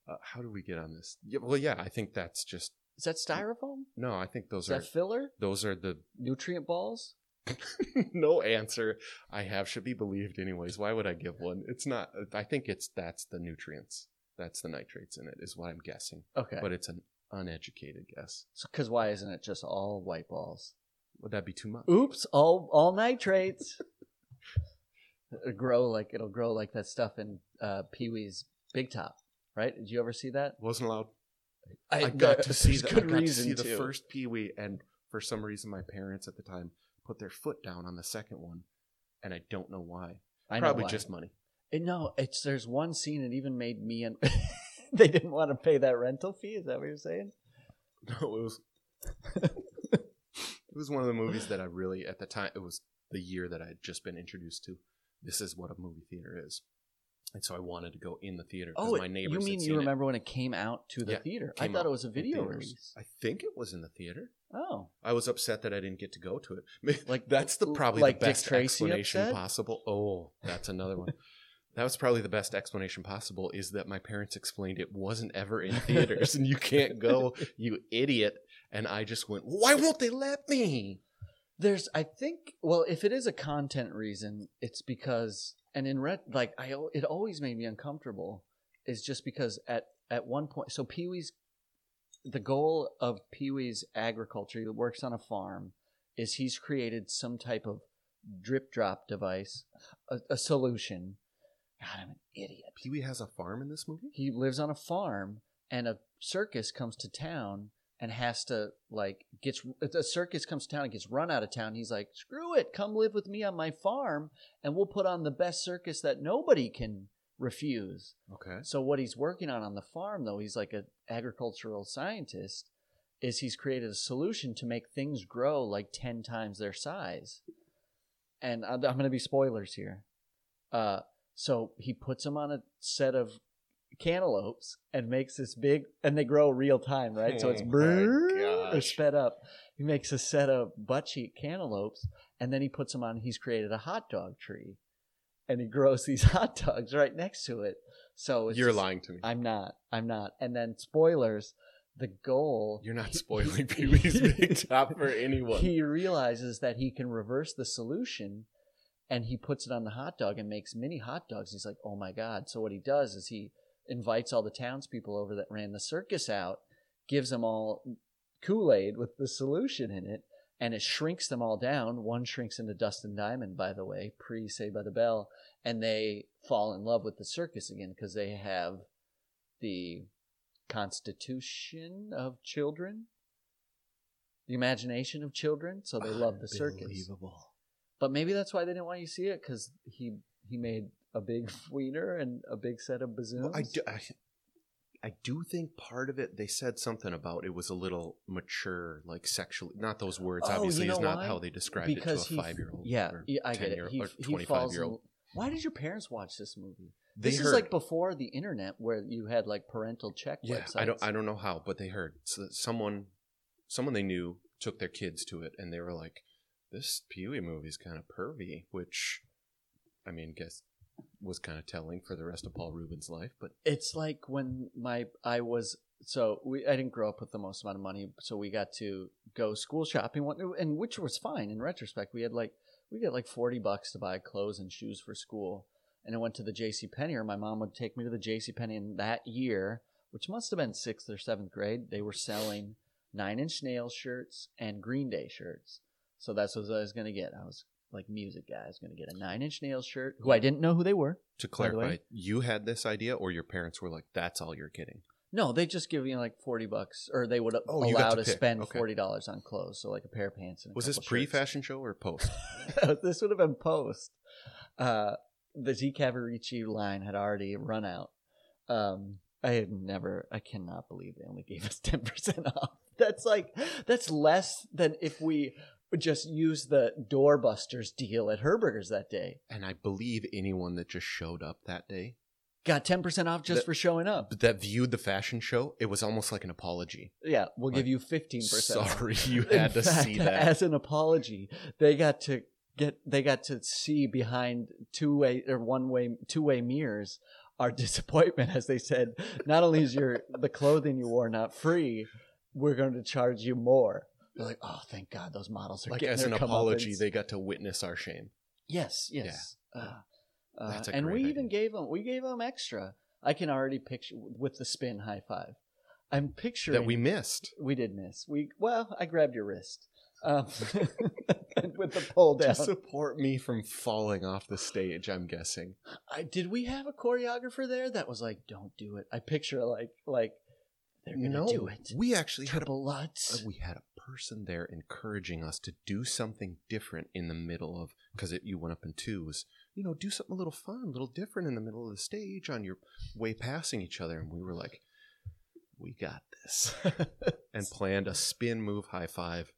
Uh, how do we get on this? Yeah, well, yeah, I think that's just is that styrofoam? no. I think those Is are that filler? those are the Nutrient balls? no answer I have should be believed anyways. Why would I give one? It's not. I think it's that's the nutrients. That's the nitrates in it is what I'm guessing. Okay. But it's an uneducated guess. Because why isn't it just all white balls? Would that be too much? Oops, all all nitrates. it'll grow like it'll grow like that stuff in uh, Pee Wee's Big Top, right? Did you ever see that? Wasn't allowed. I got to see the, I good got to see the to. first Pee Wee, and for some reason, my parents at the time put their foot down on the second one, and I don't know why. I know Probably why. just money. It- no, it's there's one scene. It even made me and they didn't want to pay that rental fee. Is that what you're saying? No, it was. it was one of the movies that I really, at the time, it was the year that I had just been introduced to. This is what a movie theater is, and so I wanted to go in the theater because Oh, my neighbors. you had mean seen you it. remember when it came out to the Yeah, theater? I came thought out it was a in video theaters. release. I think it was in the theater. Oh, I was upset that I didn't get to go to it. Like- that's the probably like the Dick best Tracy explanation upset? possible. Oh, that's another one. That was probably the best explanation possible. Is that my parents explained it wasn't ever in theaters and you can't go, you idiot. And I just went, why won't they let me? there's. I think. Well, if it is a content reason, it's because, and in red, like I, it always made me uncomfortable. Is just because at at one point, so Pee Wee's, the goal of Pee Wee's agriculture, he works on a farm, is he's created some type of drip drop device, a, a solution. God, I'm an idiot. Pee Wee has a farm in this movie? he lives on a farm and a circus comes to town and has to like gets the circus comes to town and gets run out of town he's like screw it come live with me on my farm and we'll put on the best circus that nobody can refuse. Okay. so what he's working on on the farm though he's like an agricultural scientist is he's created a solution to make things grow like 10 times their size. And i'm, I'm going to be spoilers here. Uh, so he puts them on a set of cantaloupes and makes this big and they grow real time right so it's Oh or sped up he makes a set of butt cheek cantaloupes and then he puts them on he's created a hot dog tree and he grows these hot dogs right next to it so it's You're just- lying to me. i'm not i'm not and then spoilers the goal You're not spoiling Pee Wee's Big Top for anyone. he realizes that he can reverse the solution and he puts it on the hot dog and makes mini hot dogs. He's like, oh my God. So what he does is he invites all the townspeople over that ran the circus out, gives them all Kool Aid with the solution in it, and it shrinks them all down. One shrinks into Dustin Diamond, by the way, pre Saved by the Bell, and they fall in love with the circus again because they have the constitution of children, the imagination of children, so they love the circus. Unbelievable. But maybe that's why they didn't want you to see it because he he made a big wiener and a big set of bazooms. Well, I, do, I, I do think part of it, they said something about it was a little mature, like sexually. Not those words, Oh, obviously, you is not why? how they described because it to a five year old. Yeah, I get it. He, or twenty five year old. Why did your parents watch this movie? They this heard. is like before the internet, where you had like parental check yeah, websites. I don't, I don't know how, but they heard. So someone, someone they knew took their kids to it, and they were like, "This Pee Wee movie's kind of pervy," which, I mean, guess was kind of telling for the rest of Paul Reubens's life. But It's like when my I was so we I didn't grow up with the most amount of money, so we got to go school shopping, and which was fine in retrospect. We had like we get like forty bucks to buy clothes and shoes for school, and I went to the J.C. Penney, or my mom would take me to the J.C. Penney. And that year, which must have been sixth or seventh grade, they were selling Nine Inch Nails shirts and Green Day shirts. So that's what I was gonna get. I was like music guy. I was gonna get a Nine Inch Nails shirt, who I didn't know who they were. to By the way- clarify, you had this idea, or your parents were like, "That's all you're getting." No, they just give you like forty bucks, or they would Oh, allow to, to spend Okay. forty dollars on clothes, so like a pair of pants. And a Was this pre-fashion show or post? this would have been post. Uh, the Z Cavaricci line had already run out. Um, I had never. I cannot believe they only gave us ten percent off. That's like that's less than if we just used the doorbusters deal at Herberger's that day. and I believe anyone that just showed up that day, Got ten percent off just That- for showing up. but that viewed the fashion show, it was almost like an apology. Yeah, we'll Like, give you fifteen percent. Sorry, you had to fact, see that. as an apology. They got to get they got to see behind two way or one way two way mirrors our disappointment as they said, not only is your the clothing you wore not free, we're going to charge you more. They're like, oh, thank God, those models are like as an apology, comeuppance." they got to witness our shame. yes, yes, uh, uh, That's a and we great even gave them we gave them extra. I can already picture with the spin high five. I'm picturing That we missed. we did miss. We well, I grabbed your wrist um, with the pull down. To support me from falling off the stage, I'm guessing. I, did we have a choreographer there that was like, "Don't do it"? I picture like like they're gonna no, do it. we actually had a Triple Lutz. Uh, we had a person there encouraging us to do something different in the middle of because you went up in twos you know, do something a little fun, a little different in the middle of the stage on your way passing each other. And we were like, we got this. and planned a spin move high five.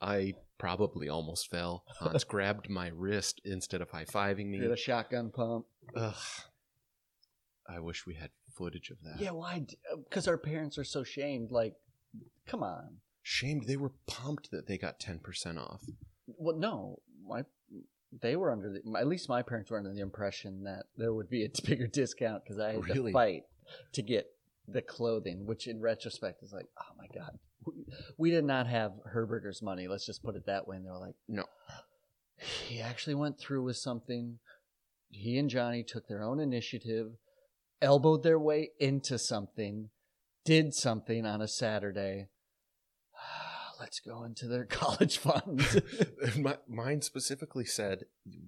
I probably almost fell. Hans grabbed my wrist instead of high fiving me. Did a shotgun pump. Ugh. I wish we had footage of that. Yeah, why? Because uh, our parents are so shamed. Like, come on. Shamed. They were pumped that they got 10% off. Well, no, my they were under the at least my parents were under the impression that there would be a bigger discount because I had Really? to fight to get the clothing, which in retrospect is like, oh my god, we, we did not have Herberger's money. Let's just put it that way. And they were like, No. He actually went through with something. He and Johnny took their own initiative, elbowed their way into something, did something on a Saturday. Let's go into their college fund. My, mine specifically said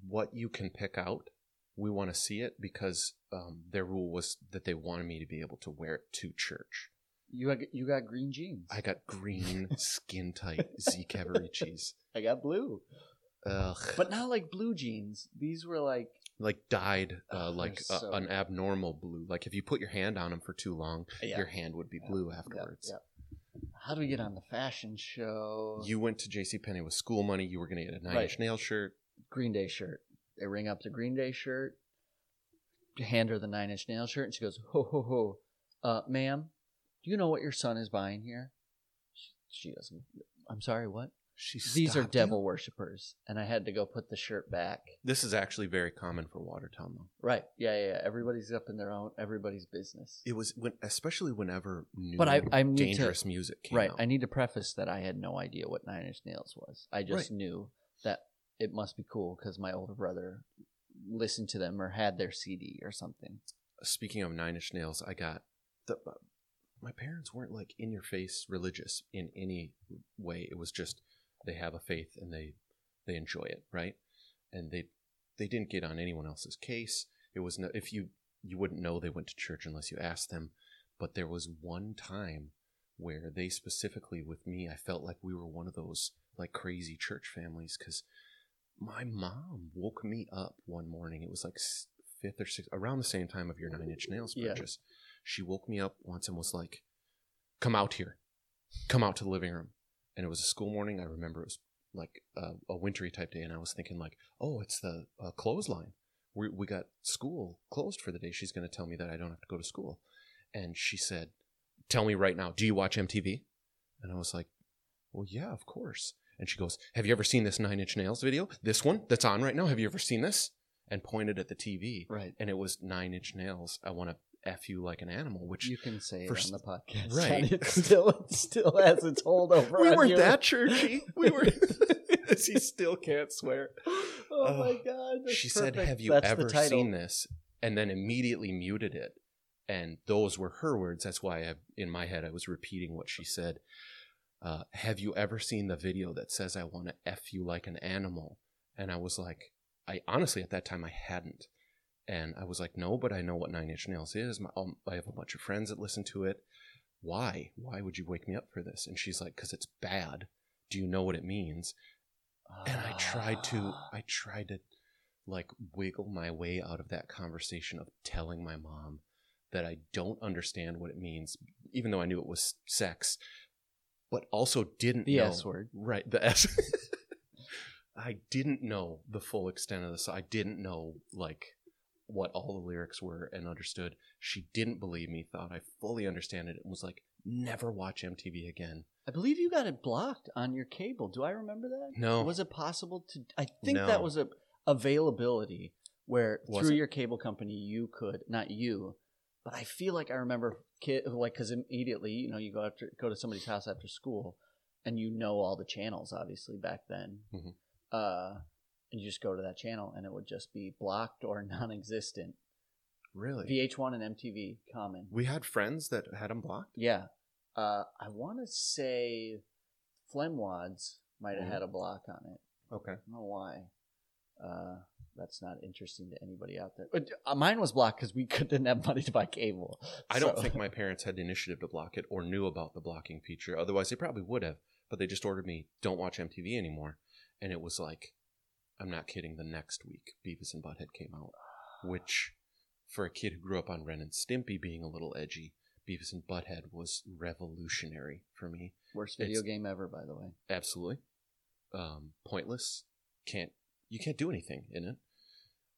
what you can pick out. We want to see it because um, their rule was that they wanted me to be able to wear it to church. You got, you got green jeans. I got green, skin tight Z Cavariccis. I got blue, Ugh. but not like blue jeans. These were like like dyed uh, Oh, like a- so an abnormal blue. Like if you put your hand on them for too long, Yeah. your hand would be Yeah, blue afterwards. yeah. How do we get on the fashion show? You went to J.C. Penney with school money. You were going to get a nine Right. inch nail shirt. Green Day shirt. They ring up the Green Day shirt, hand her the nine inch nail shirt, and she goes, "Ho ho ho, uh, ma'am, do you know what your son is buying here?" She, she doesn't. I'm sorry, what? She These are stopped you? devil worshippers, and I had to go put the shirt back. This is actually very common for Watertown, though. Right? Yeah, yeah. yeah. Everybody's up in their own. Everybody's business. It was when, especially whenever new But I- I need to- dangerous music came right. out. I need to preface that I had no idea what Nine Inch Nails was. I just Right. knew that it must be cool because my older brother listened to them or had their CD or something. Speaking of Nine Inch Nails, I got the. Uh, my parents weren't like in your face religious in any way. It was just they have a faith and they they enjoy it, right? And they they didn't get on anyone else's case. It was no, if you you wouldn't know they went to church unless you asked them. But there was one time where they specifically with me, I felt like we were one of those like crazy church families because my mom woke me up one morning. It was like fifth or sixth, around the same time of your Nine Inch Nails Yeah. purchase. She woke me up once and was like, "Come out here, come out to the living room." And it was a school morning. I remember it was like a, a wintry type day, and I was thinking like, "Oh, it's the uh, clothesline. We we got school closed for the day. She's going to tell me that I don't have to go to school." And she said, "Tell me right now, do you watch MTV?" And I was like, "Well, yeah, of course." And she goes, Have you ever seen this Nine Inch Nails video? This one that's on right now? Have you ever seen this? And pointed at the TV. Right. And it was Nine Inch Nails. I want to F you like an animal, which You can say it on the podcast. Right. It still, it still has its hold over. we on weren't you. that churchy. We were. he still can't swear. Oh my Oh. god. that's she said, perfect. Have you That's the ever title. seen this? And then immediately muted it. And those were her words. That's why I, in my head I was repeating what she said. Uh, have you ever seen the video that says I want to F you like an animal? And I was like, I honestly at that time I hadn't. And I was like, no, but I know what Nine Inch Nails is. My, um, I have a bunch of friends that listen to it. Why? Why would you wake me up for this? And she's like, because it's bad. Do you know what it means? and I tried to I tried to like wiggle my way out of that conversation of telling my mom that I don't understand what it means, even though I knew it was sex, but also didn't The know S word. right the S. I didn't know the full extent of this. I didn't know like what all the lyrics were and understood. She didn't believe me, thought I fully understand it, and was like, never watch MTV again. I believe you got it blocked on your cable. Do I remember that? No. Was it possible to? I think No. that was a availability where Was through it? your cable company you could not you, but I feel like I remember kid like because immediately you know you go after go to somebody's house after school, and you know all the channels obviously back then. Mhm. Uh, and you just go to that channel and it would just be blocked or non-existent. Really? VH1 and MTV common. we had friends that had them blocked. Yeah. Uh, I want to say Flemwads might have Mhm. had a block on it. Okay. I don't know why. Uh, that's not interesting to anybody out there. But uh, mine was blocked because we couldn't have money to buy cable. I don't think my parents had the initiative to block it or knew about the blocking feature. Otherwise, they probably would have. But they just ordered me, don't watch MTV anymore. And it was like, I'm not kidding. The next week, Beavis and Butthead came out, which, for a kid who grew up on Ren and Stimpy being a little edgy, Beavis and Butthead was revolutionary for me. Worst video It's- game ever, by the way. Absolutely, um, pointless. Can't you can't do anything in it.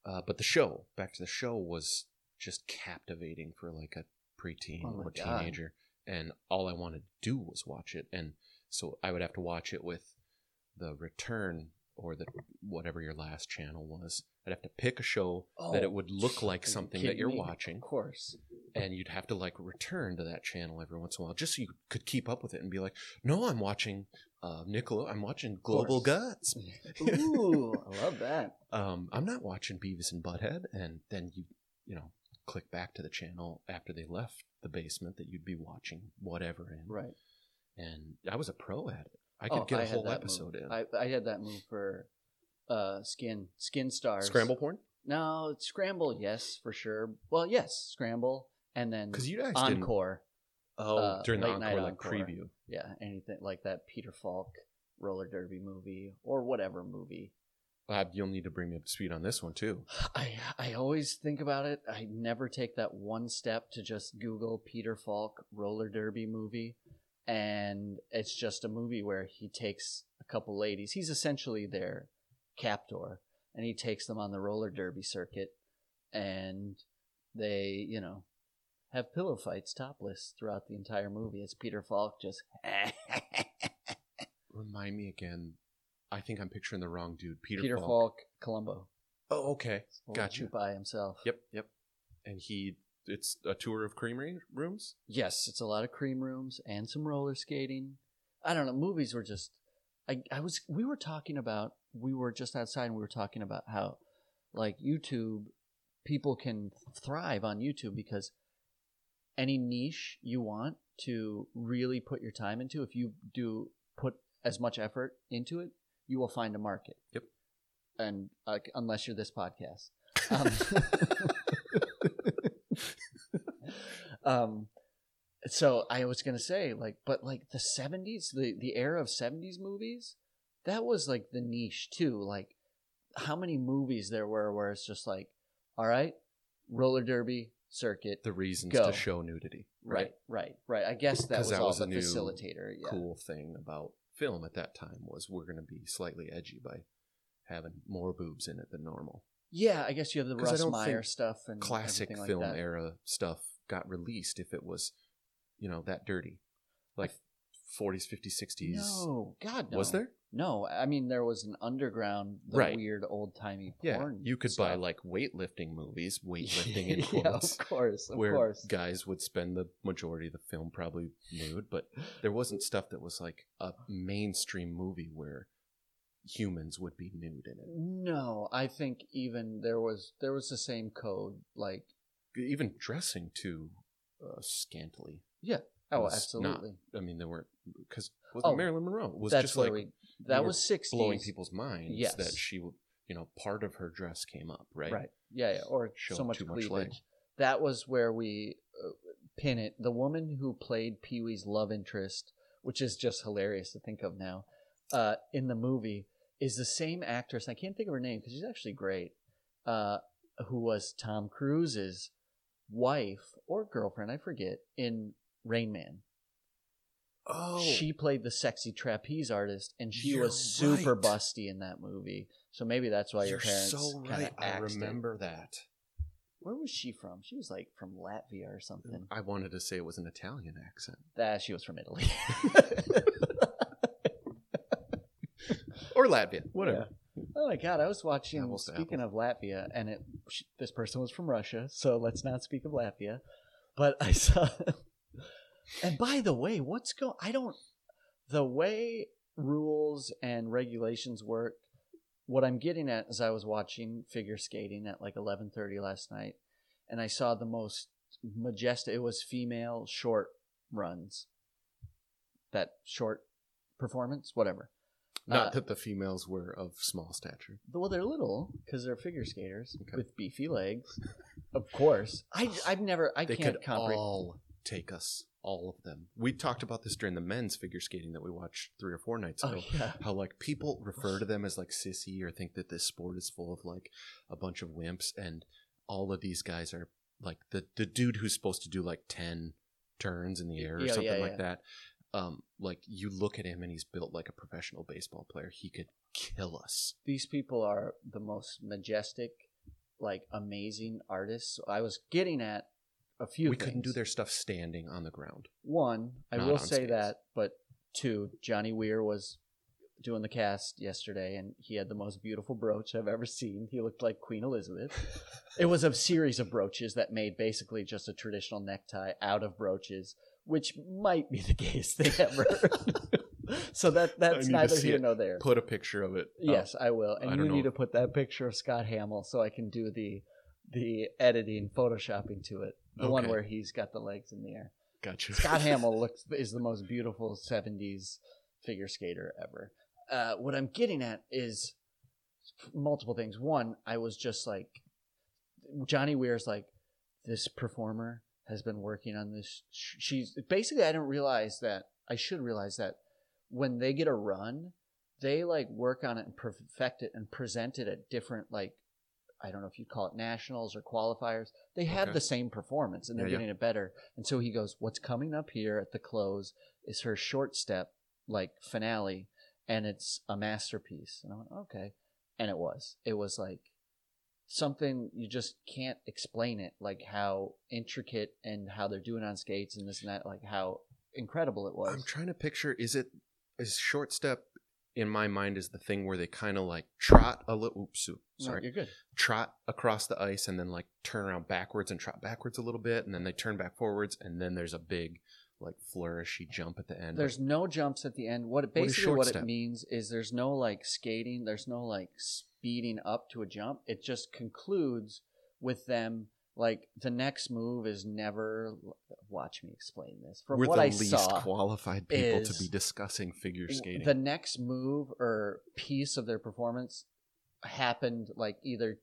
Uh, but the show, back to the show, was just captivating for like a preteen Oh or God. teenager, and all I wanted to do was watch it. And so I would have to watch it with the return or the whatever your last channel was. I'd have to pick a show that it Oh, would look like you something that you're me? watching Of course. and you'd have to like return to that channel every once in a while just so you could keep up with it and be like no i'm watching uh nicola i'm watching global guts Ooh, I love that. um i'm not watching beavis and butthead and then you you know click back to the channel after they left the basement that you'd be watching whatever in Right. and i was a pro at it i could Oh, get a whole episode move. in I, I had that move for uh, Skin Skin Stars. scramble porn No, Scramble, yes, for sure. Well, yes, Scramble, and then because you didn't Encore. oh uh, during the encore like encore. preview Yeah, anything like that Peter Falk roller derby movie or whatever movie. uh, you'll need to bring me up to speed on this one too I I always think about it. I never take that one step to just Google Peter Falk roller derby movie, and it's just a movie where he takes a couple ladies. He's essentially their captor, and he takes them on the roller derby circuit, and they you know have pillow fights topless throughout the entire movie. It's Peter Falk just. remind me again i think i'm picturing the wrong dude peter, Peter, falk. Falk, Columbo. oh okay Got you. by himself. Yep, yep. And he, it's a tour of creamery rooms. Yes, it's a lot of cream rooms and some roller skating. I don't know. Movies were just. I I was. We were talking about. We were just outside and we were talking about how, like YouTube, people can thrive on YouTube because any niche you want to really put your time into, if you do put as much effort into it, you will find a market. Yep. And uh, unless you're this podcast. Um, um so i was gonna say like but like the 70s the the era of 70s movies that was like the niche too like how many movies there were where it's just like all right roller derby circuit The reasons Go. to show nudity. right right right i guess that was that all was the a new facilitator yeah Cool thing about film at that time was we're going to be slightly edgy by having more boobs in it than normal. yeah i guess you have the russ meyer stuff and Classic like film that. era stuff got released if it was, you know, that dirty. Like 40s, 50s, 60s. no god no Was there? no i mean there was an underground the Right. weird old-timey porn. Yeah. porn You could buy like weightlifting movies, weightlifting in yeah, of course, of where course. guys would spend the majority of the film probably nude, but there wasn't stuff that was like a mainstream movie where humans would be nude in it. No, I think even there was there was the same code. Like, Even dressing too uh, scantily. yeah, oh, absolutely. I mean, there weren't because Oh, Marilyn Monroe was That's just like we. That was sixties. blowing people's minds Yes. that she, w- you know, part of her dress came up, right? right? Yeah, yeah, or Showing so much too much cleavage. leg. that was where we uh, pin it. The woman who played Pee Wee's love interest, which is just hilarious to think of now, uh, in the movie, is the same actress. I can't think of her name because she's actually great. Uh, who was Tom Cruise's wife or girlfriend? I forget. In Rain Man. Oh, She played the sexy trapeze artist, and she You're was super right. busty in that movie. So maybe that's why your you're parents so right. I axed it. remember that. Where was she from? She was like from Latvia or something. I wanted to say it was an Italian accent. That she was from Italy. or Latvia, whatever. Oh my god! I was watching. Apples speaking of Latvia, and it this person was from Russia, so let's not speak of Latvia. But I saw. and by the way, what's going? I don't. The way rules and regulations work. What I'm getting at is I was watching figure skating at like 11:30 last night, and I saw the most majestic. It was female short runs. That short performance, whatever. Not Uh, that the females were of small stature. Well, they're little because they're figure skaters Okay. with beefy legs. Of course, I I've never I They can't could comprehend. all take us all of them. We talked about this during the men's figure skating that we watched three or four nights ago. Oh, yeah. How like people refer to them as like sissy or think that this sport is full of like a bunch of wimps, and all of these guys are like the the dude who's supposed to do like ten turns in the air or Yeah, something yeah, like that. Um, like you look at him and he's built like a professional baseball player. He could kill us. These people are the most majestic, like amazing artists. I was getting at a few. we couldn't do their stuff standing on the ground. One, I Not will say skates. that, but two, Johnny Weir was doing the cast yesterday, and he had the most beautiful brooch I've ever seen. He looked like Queen Elizabeth. it was a series of brooches that made basically just a traditional necktie out of brooches, which might be the gayest thing ever. so that that's neither here it. nor there. Put a picture of it. up. Yes, I will. And don't you know need to put that picture of Scott Hamill so I can do the the editing, photoshopping to it. The one where he's got the legs in the air. Gotcha. Scott Hamill looks is the most beautiful '70s figure skater ever. Uh, what I'm getting at is multiple things. One, I was just like, Johnny Weir's like, this performer has been working on this. She's basically, I didn't realize that. I should realize that when they get a run, they like work on it and perfect it and present it at different like. I don't know if you call it nationals or qualifiers. They have Okay. the same performance and they're Yeah, yeah. getting it better. And so he goes, What's coming up here at the close is her short step, like finale, and it's a masterpiece. And I went, Okay. And it was. It was like something you just can't explain it, like how intricate and how they're doing on skates and this and that, like how incredible it was. I'm trying to picture. Is it is short step in my mind is the thing where they kind of like trot a little. Oops, oop, No, sorry. you're good. trot across the ice and then like turn around backwards and trot backwards a little bit and then they turn back forwards and then there's a big like flourishy jump at the end. There's no jumps at the end. What it, What basically short what it means is there's no like skating, there's no like speeding up to a jump. It just concludes with them like the next move is never. Watch me explain this. From We're what the I least saw, qualified people to be discussing figure skating. the next move or piece of their performance happened like either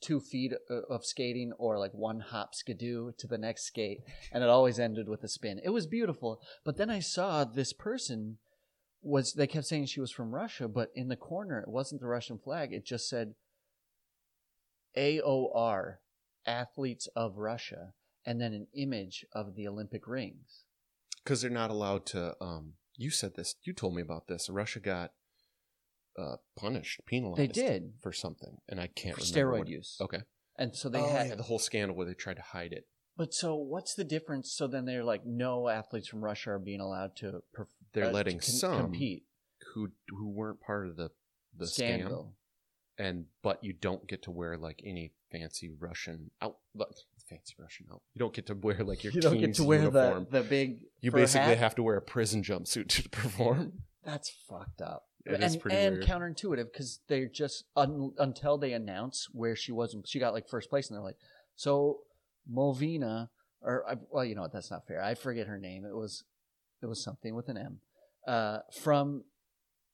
two feet uh, of skating or like one hop skidoo to the next skate and it always ended with a spin it was beautiful but then i saw this person was they kept saying she was from russia but in the corner it wasn't the russian flag it just said aor athletes of russia and then an image of the olympic rings Because they're not allowed to. Um, you said this. You told me about this. Russia got uh, punished, penalized. they did for something, and I can't for remember. steroid what- use Okay. and so they oh, had yeah, the whole scandal where they tried to hide it. But so, what's the difference? So then they're like, no athletes from Russia are being allowed to. Perf- They're letting some compete. who who weren't part of the the scam. Scandal. and but you don't get to wear like any fancy Russian out look, fancy Russian out. You don't get to wear like your You don't get to wear uniform. the the big. you basically hat? have to wear a prison jumpsuit to perform. That's fucked up. It and is pretty and weird. counterintuitive because they're just un, until they announce where she was. She got like first place, and they're like, so Molvina or well, you know what? That's not fair. I forget her name. It was it was something with an M. Uh, from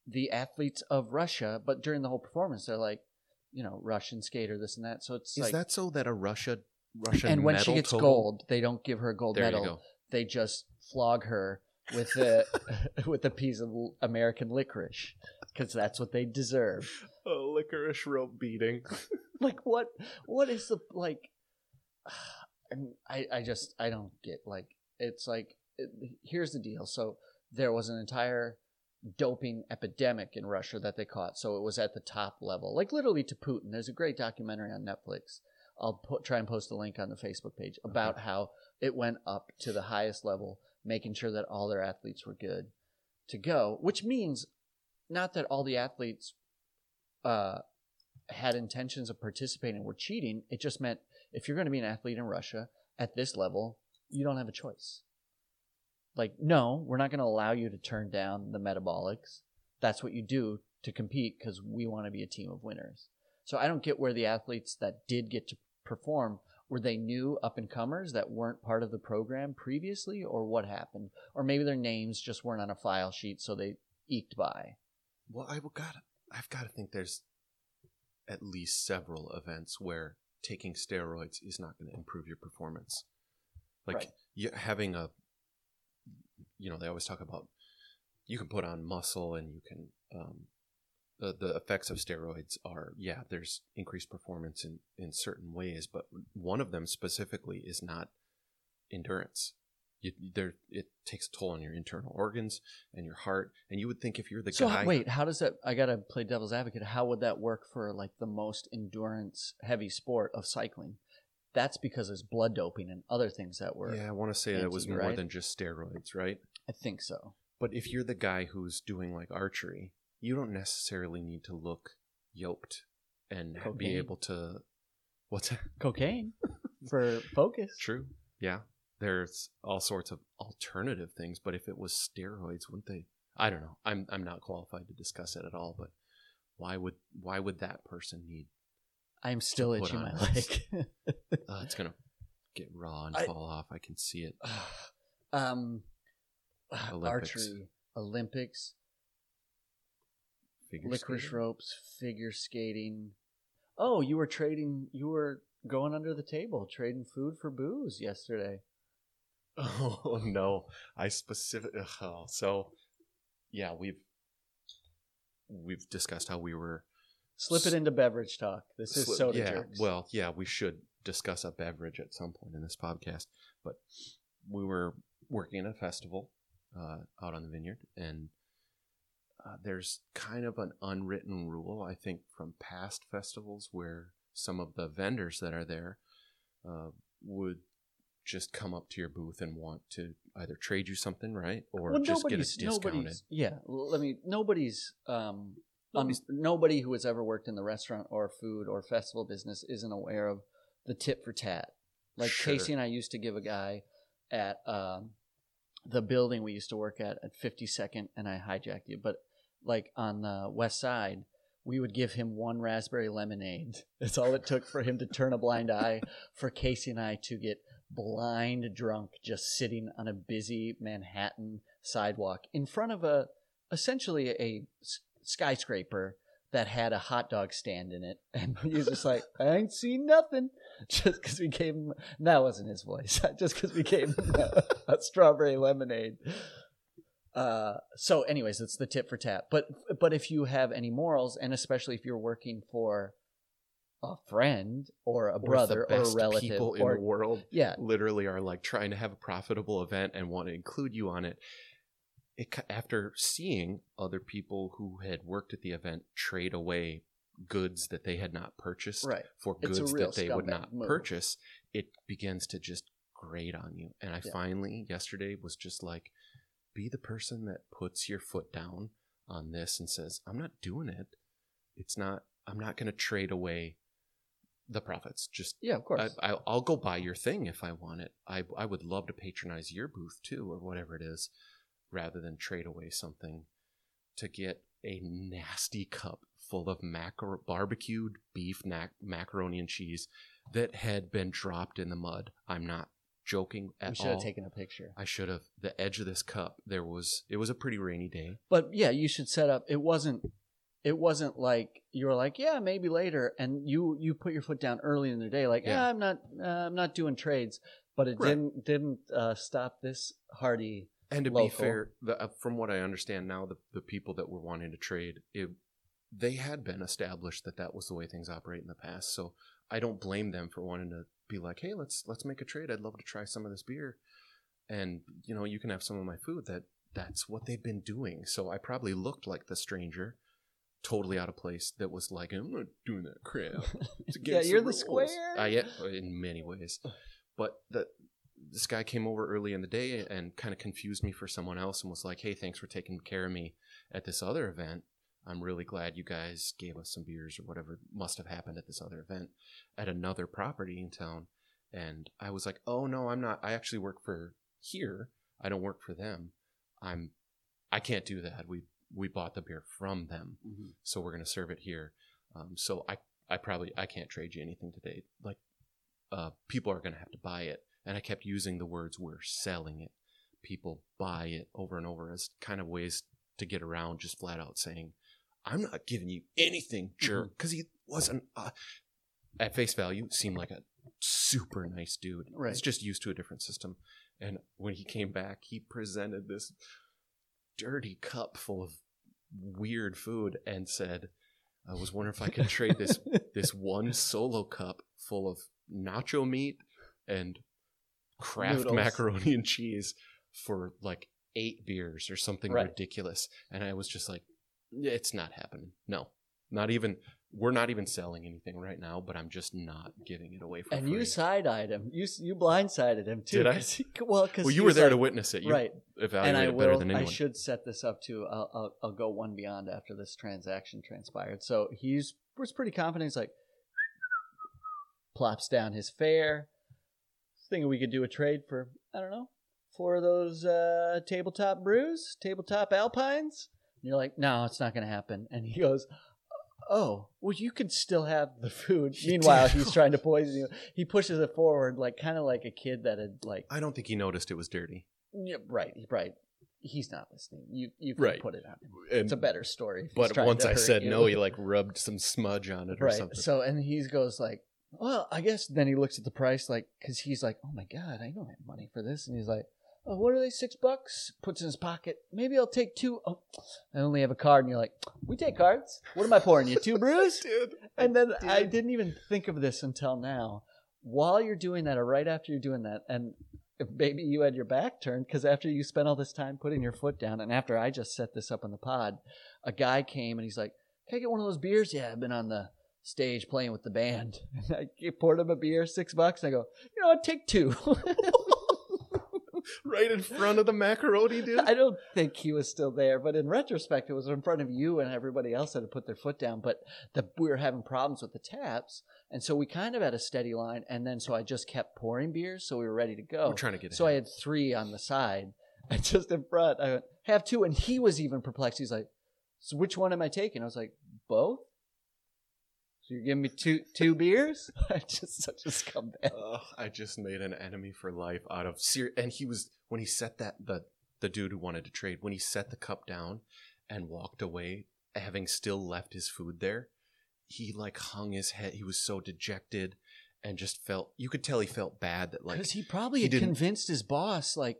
the athletes of Russia, but during the whole performance, they're like, you know, Russian skater, this and that. So it's Is like, that so that a Russia Russian and when she gets total- gold, they don't give her a gold there medal. you go. They just flog her with the with a piece of American licorice because that's what they deserve. A licorice rope beating. Like what? What is the like? And I I just I don't get like it's like it, here's the deal. So there was an entire doping epidemic in Russia that they caught. So it was at the top level, like literally to Putin. There's a great documentary on Netflix. I'll put, try and post a link on the Facebook page about how it went up to the highest level, making sure that all their athletes were good to go, which means not that all the athletes uh, had intentions of participating were cheating. It just meant if you're going to be an athlete in Russia at this level, you don't have a choice. Like, no, we're not going to allow you to turn down the metabolics. That's what you do to compete because we want to be a team of winners. So I don't get where the athletes that did get to perform were they new up and comers that weren't part of the program previously, or what happened, or maybe their names just weren't on a file sheet, so they eked by. Well, I've got I've got to think there's at least several events where taking steroids is not going to improve your performance. Like Right. you, having a you know they always talk about you can put on muscle and you can um, the the effects of steroids are yeah there's increased performance in in certain ways, but one of them specifically is not endurance. You, there, it takes a toll on your internal organs and your heart. And you would think if you're the So guy, wait, how does that? I gotta play devil's advocate. How would that work for like the most endurance heavy sport of cycling? That's because there's blood doping and other things that were. yeah, I want to say that was more right? than just steroids, right? I think so. But if you're the guy who's doing like archery, you don't necessarily need to look yoked and be able to. What's that? Cocaine for focus. True. Yeah. There's all sorts of alternative things, but if it was steroids, wouldn't they? I don't know. I'm I'm not qualified to discuss it at all, but why would why would that person need? I'm still put itching on my leg. Uh, it's gonna get raw and I- fall off. I can see it. um, Olympics. archery, Olympics, Figure licorice skating. ropes, figure skating. Oh, you were trading. You were going under the table, trading food for booze yesterday. Oh no, I specific. Oh, so yeah, we've we've discussed how we were Slip it into beverage talk. This is Sli- soda yeah, jerks. Well, yeah, we should discuss a beverage at some point in this podcast. But we were working at a festival uh, out on the vineyard, and uh, there's kind of an unwritten rule, I think, from past festivals where some of the vendors that are there uh, would just come up to your booth and want to either trade you something, right, or well, just get a discounted. yeah. Let me. Nobody's. Um, Nobody's- um, nobody who has ever worked in the restaurant or food or festival business isn't aware of the tip for tat. Like Sure. Casey and I used to give a guy at um, the building we used to work at at 52nd, and I hijacked you, but like on the west side, we would give him one raspberry lemonade. That's all it took for him to turn a blind eye for Casey and I to get blind drunk just sitting on a busy Manhattan sidewalk in front of a essentially a skyscraper that had a hot dog stand in it. And he was just like I ain't seen nothing. Just because we gave him that wasn't his voice. Just because we gave him a, a strawberry lemonade. Uh so anyways it's the tip for tap. But but if you have any morals and especially if you're working for a friend or a Or the brother or a relative people in or the world yeah. literally are like trying to have a profitable event and want to include you on it. It after seeing other people who had worked at the event trade away goods that they had not purchased right for It's goods that they would not move. purchase, it begins to just grate on you. And I Yeah. finally yesterday was just like, be the person that puts your foot down on this and says, I'm not doing it. It's not. I'm not going to trade away the profits. Just yeah of course I, I, I'll go buy your thing if I want it. I, I would love to patronize your booth too, or whatever it is, rather than trade away something to get a nasty cup full of macro- barbecued beef nac- macaroni and cheese that had been dropped in the mud. I'm not joking at all. we should all. have taken a picture I should have. The edge of this cup, there was. It was a pretty rainy day. but yeah you should set up it wasn't it wasn't like you were like yeah maybe later and you you put your foot down early in the day like yeah, Yeah. i'm not uh, i'm not doing trades but it Right. didn't didn't uh, stop this hardy And to local. be fair, the, uh, from what I understand now, the, the people that were wanting to trade, it, they had been established that that was the way things operate in the past. So I don't blame them for wanting to be like, hey, let's let's make a trade. I'd love to try some of this beer, and you know, you can have some of my food. That that's what they've been doing. So I probably looked like the stranger, totally out of place. That was like, I'm not doing that crap. Yeah you're the rules." square I yeah, in many ways. But the this guy came over early in the day and kind of confused me for someone else and was like, "Hey, thanks for taking care of me at this other event. I'm really glad you guys gave us some beers or whatever must have happened at this other event at another property in town." And I was like, "Oh no, I'm not. I actually work for here. I don't work for them. I'm I can't do that. We we bought the beer from them." Mhm. so we're going to serve it here. Um, so I, I probably I can't trade you anything today. Like, uh, people are going to have to buy it, and I kept using the words "we're selling it." People buy it over and over as kind of ways to get around just flat out saying, "I'm not giving you anything, jerk," because he wasn't uh, at face value seemed like a super nice dude. Right. He's just used to a different system, And when he came back, he presented this dirty cup full of weird food and said, "I was wondering if I could trade this this one solo cup full of nacho meat and Kraft Noodles. macaroni and cheese for like eight beers or something Right. ridiculous." And I was just like, "It's not happening. No, not even. We're not even selling anything right now. But I'm just not giving it away for and free." you side eyed him. You you blindsided him too. Did I? 'cause well, because well, you were there to witness it. You right. evaluate and I it better will. than I should set this up too. I'll, I'll I'll go one beyond after this transaction transpired. So he's was pretty confident. He's like, plops down his fare. Thinking we could do a trade for I don't know for those uh, tabletop brews, tabletop alpines. And you're like, no, it's not going to happen. And he goes. Oh, well, you can still have the food. Meanwhile, he's trying to poison you. He pushes it forward, like kind of like a kid that had like I don't think he noticed it was dirty. yeah, right, right. He's not listening. You you can Right. put it on him. It's a better story. but once I said you. no, he like rubbed some smudge on it or right. something. So and he goes like, well, I guess. Then he looks at the price like, because he's like, oh my god, I don't have money for this, and he's like, oh, what are they? Six bucks? Puts in his pocket. Maybe I'll take two. Oh, I only have a card, and you're like, we take cards. What am I pouring you? Two brews? Dude, And then I did. didn't even think of this until now. While you're doing that, or right after you're doing that, and if maybe you had your back turned, because after you spent all this time putting your foot down, and after I just set this up on the pod, a guy came and he's like, "Can I get one of those beers?" Yeah, I've been on the stage playing with the band. And I poured him a beer, six bucks. And I go, you know what? Take two. right in front of the macaroni, dude. I don't think he was still there, but in retrospect, it was in front of you and everybody else that had put their foot down. But the, we were having problems with the taps, and so we kind of had a steady line. And then so I just kept pouring beers, so we were ready to go. We're trying to get So I had three on the side, and just in front, I went, have two, and he was even perplexed. He's like, "So which one am I taking?" I was like, "Both." So you're giving me two two beers? I just such a scumbag. Ugh, I just made an enemy for life out of ser- and he was when he set that the the dude who wanted to trade when he set the cup down and walked away having still left his food there he like hung his head he was so dejected and just felt you could tell he felt bad that like Because he probably he had convinced his boss, like,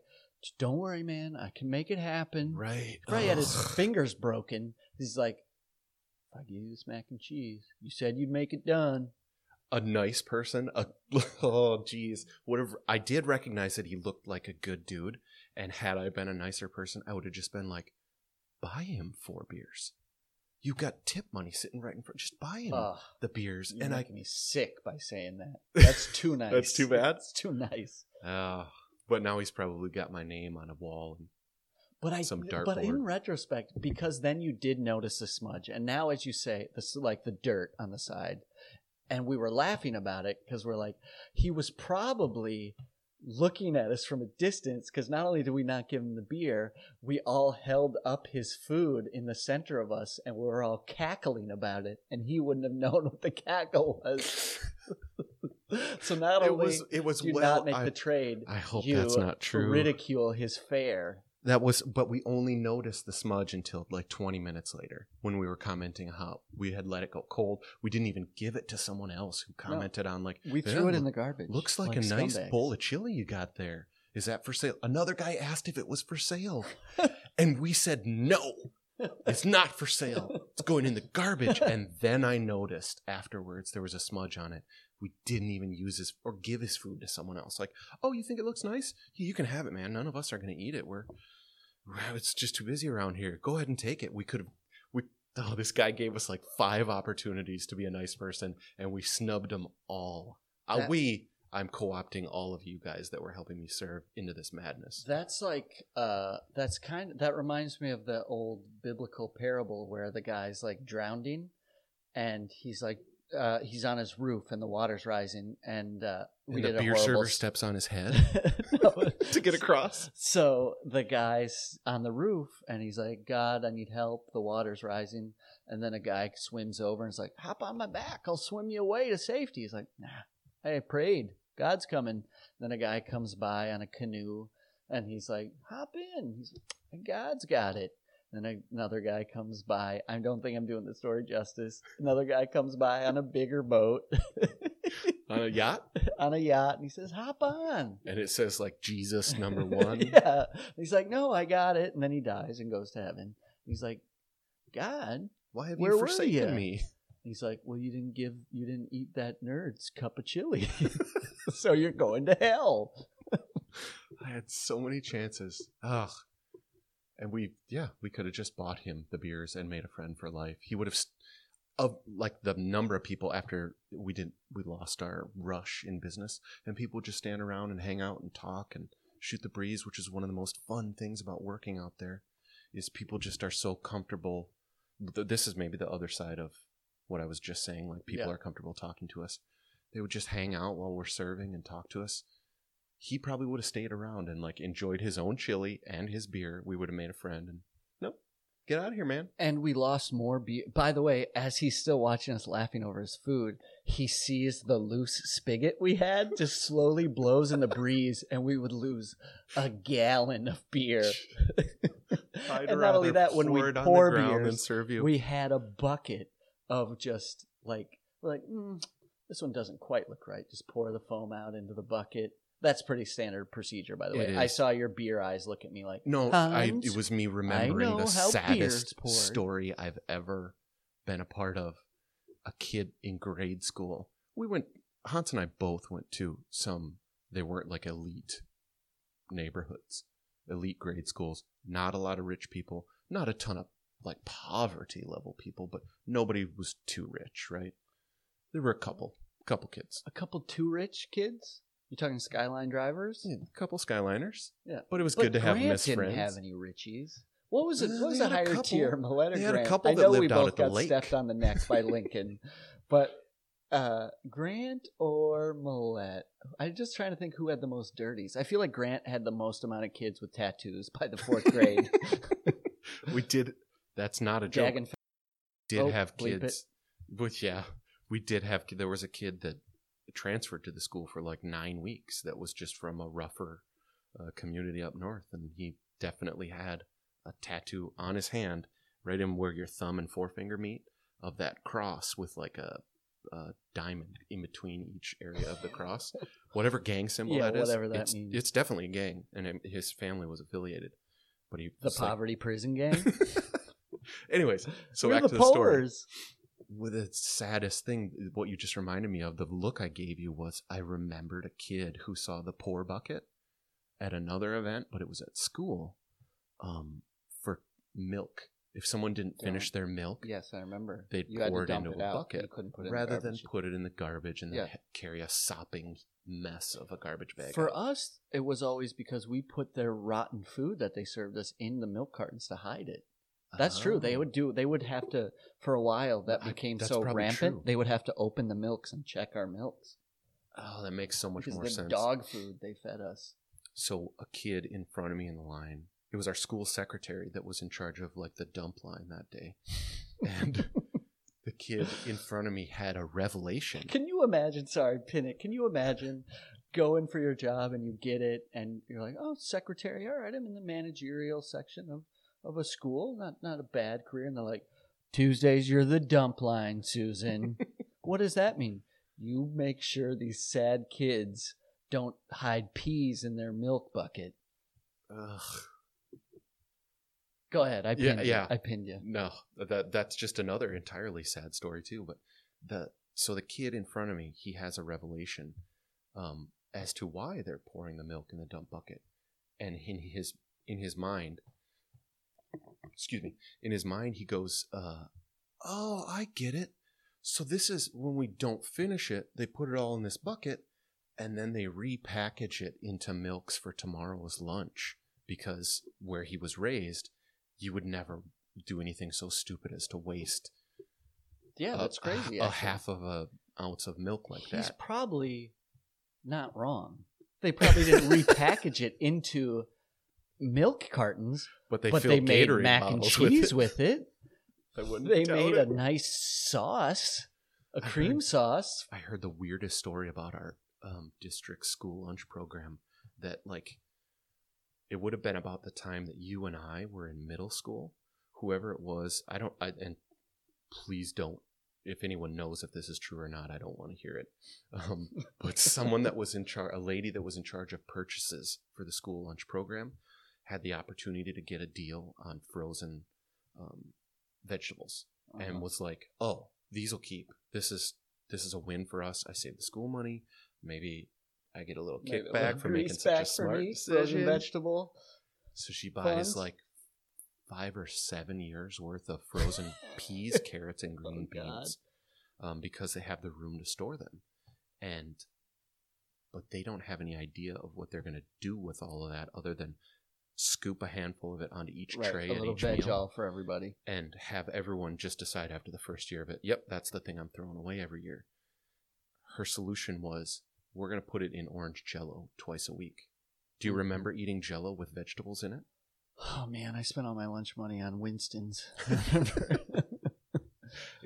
"Don't worry, man, I can make it happen." right Probably had his fingers broken. He's like, "If I give you this mac and cheese, you said you'd make it done." a nice person a oh jeez whatever i did recognize that he looked like a good dude and had i been a nicer person i would have just been like buy him four beers you got tip money sitting right in front just buy him Ugh, the beers you're and i making me sick by saying that. That's too nice. That's too bad? That's too nice. uh, but now he's probably got my name on a wall and But I, Some but in retrospect, because then you did notice the smudge, and now, as you say, this is like the dirt on the side, and we were laughing about it because we're like, he was probably looking at us from a distance because not only did we not give him the beer, we all held up his food in the center of us, and we were all cackling about it, and he wouldn't have known what the cackle was. so not it only was it was do you well not make I, the trade, I hope you that's not true ridicule his fare. That was but we only noticed the smudge until like 20 minutes later when we were commenting how we had let it go cold. We didn't even give it to someone else who commented on like We threw it in the garbage. looks like, a nice bowl of chili you got there. Is that for sale? Another guy asked if it was for sale and we said no it's not for sale. It's going in the garbage. And then i noticed afterwards there was a smudge on it. We didn't even use his or give his food to someone else. Like oh you think it looks nice? You can have it man. None of us are going to eat it. We're it's just too busy around here. Go ahead and take it. We could have we oh this guy gave us like five opportunities to be a nice person and we snubbed them all. Uh, we i'm co-opting all of you guys that were helping me serve into this madness. That's like uh that's kind of that reminds me of the old biblical parable where the guy's like drowning and he's like uh he's on his roof and the water's rising and uh we and the did a beer horrible server steps on his head No. to get across So the guy's on the roof and he's like, God, I need help. The water's rising. And then a guy swims over and is like, Hop on my back. I'll swim you away to safety. He's like, Nah, I prayed. God's coming. Then a guy comes by on a canoe and he's like, Hop in. He's like, God's got it. Then another guy comes by. I don't think I'm doing the story justice. Another guy comes by on a bigger boat. on a yacht, on a yacht, and he says, "Hop on." and it says like Jesus number one. yeah. He's like, "No, I got it," and then he dies and goes to heaven. He's like, "God." Why have Where you were forsaken me? He's like, "Well, you didn't give, you didn't eat that nerd's cup of chili, so you're going to hell." I had so many chances. Ugh. And we, yeah, we could have just bought him the beers and made a friend for life. He would have, st- of like the number of people after we didn't, we lost our rush in business, and people just stand around and hang out and talk and shoot the breeze, which is one of the most fun things about working out there. Is people just are so comfortable. This is maybe the other side of what I was just saying. Like people Yeah. are comfortable talking to us. They would just hang out while we're serving and talk to us he probably would have stayed around and like enjoyed his own chili and his beer. We would have made a friend. And nope, get out of here, man. And we lost more beer. By the way, as he's still watching us laughing over his food, he sees the loose spigot we had just slowly blows in the breeze, and we would lose a gallon of beer. And not only that, when we pour it on pour the ground than beers, we had a bucket of just like like mm, this one doesn't quite look right. Just pour the foam out into the bucket. That's pretty standard procedure, by the way. It I is. Saw your beer eyes look at me like, no, I, Hans, it was me remembering know the how beer's saddest poured. story I've ever been a part of. A kid in grade school. We went. Hans and I both went to some. They weren't like elite neighborhoods, elite grade schools. Not a lot of rich people. Not a ton of like poverty level people, but nobody was too rich, right? There were a couple, couple kids. a couple too rich kids. You talking Skyline drivers? Yeah, a couple Skyliners. Yeah. But it was But good to have them Grant didn't friends. have any Richies. What was it? What was a higher couple- tier, Mellette or they had a Grant? couple I know we both got lake. stepped on the neck by Lincoln, but uh, Grant or Mellette? I'm just trying to think who had the most dirties. I feel like Grant had the most amount of kids with tattoos by the fourth grade. we did. That's not a joke. And did Oh, have it. kids. But yeah, we did have. There was a kid that transferred to the school for like nine weeks. That was just from a rougher uh, community up north, and he definitely had a tattoo on his hand, right in where your thumb and forefinger meet, of that cross with like a, a diamond in between each area of the cross. whatever gang symbol Yeah, that is, whatever that it's, means. It's definitely a gang, and it- his family was affiliated. But he the was like- poverty prison gang. Anyways, so We're back the to the story Pohlers. with the saddest thing, what you just reminded me of, the look I gave you was I remembered a kid who saw the poor bucket at another event, but it was at school, um, for milk. If someone didn't Yeah. finish their milk, Yes, I remember. they'd you pour it into it a out. bucket You couldn't put it in the rather than put it in the garbage and then Yeah. carry a sopping mess of a garbage bag. For out. us, it was always because we put their rotten food that they served us in the milk cartons to hide it. That's true. They Oh. would do. They would have to for a while. That became that's so rampant. true. They would have to open the milks and check our milks Oh, that makes so much because more the sense. dog food they fed us. So a kid in front of me in the line, it was our school secretary that was in charge of like the dump line that day. And the kid in front of me had a revelation. Can you imagine? Sorry, Pinnock. Can you imagine going for your job and you get it and you're like, oh, secretary. All right, I'm in the managerial section of of a school. Not not a bad career. And they're like, Tuesdays you're the dump line, Susan. what does that mean? You make sure these sad kids don't hide peas in their milk bucket. Ugh. Go ahead. I Yeah, pinned you. yeah. I pinned you. No, that that's just another entirely sad story too. But the so the kid in front of me, he has a revelation um, as to why they're pouring the milk in the dump bucket, and in his in his mind, excuse me, in his mind, he goes, uh, "Oh, I get it. So this is when we don't finish it, they put it all in this bucket, and then they repackage it into milks for tomorrow's lunch because where he was raised." You would never do anything so stupid as to waste Yeah, a- that's crazy. a, a half of a ounce of milk like He's that. He's probably not wrong. They probably didn't repackage it into milk cartons, But they but they made Gatorade mac and bottles cheese with it. with it. I wouldn't They doubt made it. a nice sauce, a I cream heard- sauce. I heard the weirdest story about our um, district school lunch program. That like, it would have been about the time that you and I were in middle school. Whoever it was, I don't. I, and please don't if anyone knows if this is true or not, I don't want to hear it. Um, but someone that was in charge, a lady that was in charge of purchases for the school lunch program, had the opportunity to get a deal on frozen um, vegetables, and Uh-huh. was like, "Oh, these will keep. This is this is a win for us. I save the school money. Maybe I get a little kickback for making such a smart me, frozen decision." vegetable. So she buys like five or seven years worth of frozen peas, carrots, and green Oh, beans um, because they have the room to store them. And but they don't have any idea of what they're going to do with all of that other than scoop a handful of it onto each Right, tray a little veg meal all for everybody. and have everyone just decide after the first year of it, yep, that's the thing I'm throwing away every year. Her solution was we're going to put it in orange jello twice a week. Do you Mhm. remember eating jello with vegetables in it? Oh man, I spent all my lunch money on Winston's.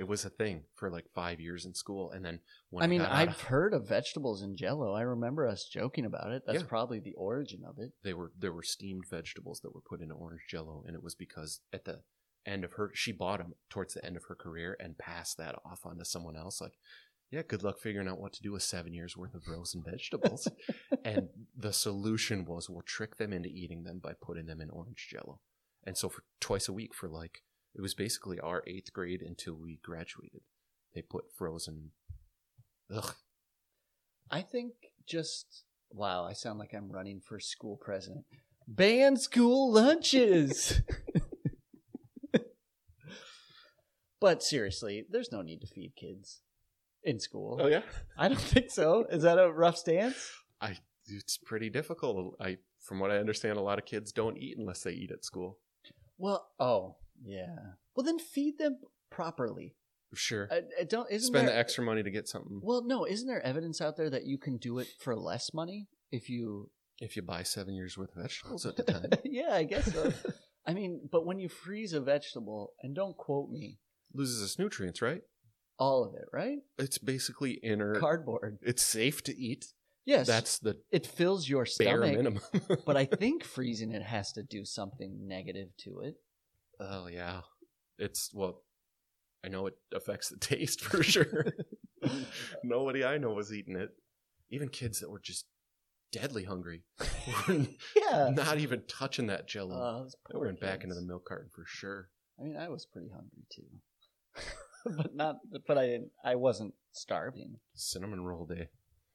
It was a thing for like five years in school, and then when I mean, I've of- heard of vegetables in Jello. I remember us joking about it. That's Yeah. probably the origin of it. they were there were steamed vegetables that were put into orange jello, and it was because at the end of her she bought them towards the end of her career and passed that off onto someone else. Like, yeah, good luck figuring out what to do with seven years worth of frozen vegetables. and the solution was we'll trick them into eating them by putting them in orange jello. And so for twice a week for like it was basically our eighth grade until we graduated. They put frozen. Ugh, I think just wow, I sound like I'm running for school president. Ban school lunches. but seriously, there's no need to feed kids in school. Oh yeah. I don't think so. Is that a rough stance? I it's pretty difficult. I from what I understand, a lot of kids don't eat unless they eat at school. Well, oh yeah. Well, then feed them properly. Sure. I, I don't. Isn't Spend there, the extra money to get something. Well, no. Isn't there evidence out there that you can do it for less money if you? If you buy seven years worth of vegetables at the time. yeah, I guess so. I mean, but when you freeze a vegetable, and don't quote me, loses its nutrients, right? all of it, right? It's basically inner. Cardboard. it's safe to eat. Yes, That's the it fills your bare stomach. minimum. but I think freezing it has to do something negative to it. Oh yeah, it's well. I know it affects the taste for sure. Nobody I know was eating it. Even kids that were just deadly hungry Yeah. not even touching that Jello. Uh, they went back into the milk carton for sure. I mean, I was pretty hungry too, but not. But I didn't. I wasn't starving. Cinnamon roll day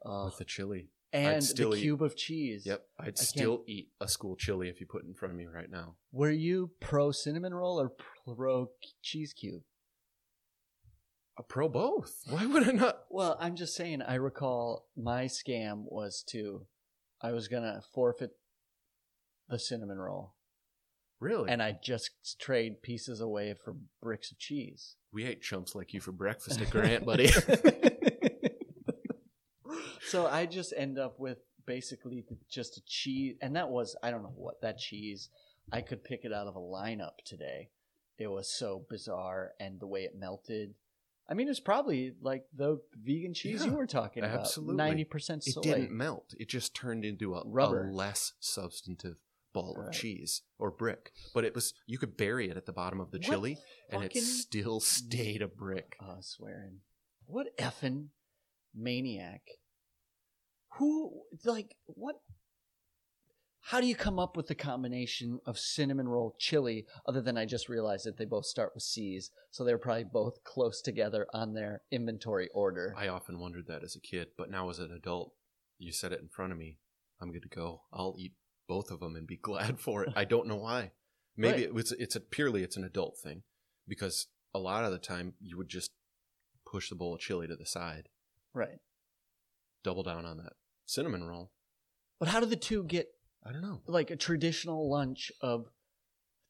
Uh, with the chili. And the eat- cube of cheese. Yep, I'd can't- still eat a school chili if you put it in front of me right now. Were you pro cinnamon roll or pro cheese cube? A pro both. Why would I not? Well, I'm just saying. I recall my scam was to, I was gonna forfeit the cinnamon roll, Really? and I just trade pieces away for bricks of cheese. we ate chumps like you for breakfast at Grant, buddy. so I just end up with basically the- just a cheese, and that was I don't know what that cheese. I could pick it out of a lineup today. It was so bizarre, and the way it melted. I mean, it's probably like the vegan cheese Yeah, you were talking about. absolutely. ninety percent it didn't melt. It just turned into a, Rubber. a less substantive ball Right. of cheese or brick. But it was you could bury it at the bottom of the What chili, and it still stayed a brick. Oh, swearing. What effing maniac? Who like what? How do you come up with the combination of cinnamon roll chili? Other than I just realized that they both start with C's, so they're probably both close together on their inventory order. I often wondered that as a kid, but now as an adult, you said it in front of me. I'm good to go. I'll eat both of them and be glad for it. I don't know why. Maybe Right. it was it's a purely it's an adult thing because a lot of the time you would just push the bowl of chili to the side, right. double down on that cinnamon roll. But how do the two get I don't know. like a traditional lunch of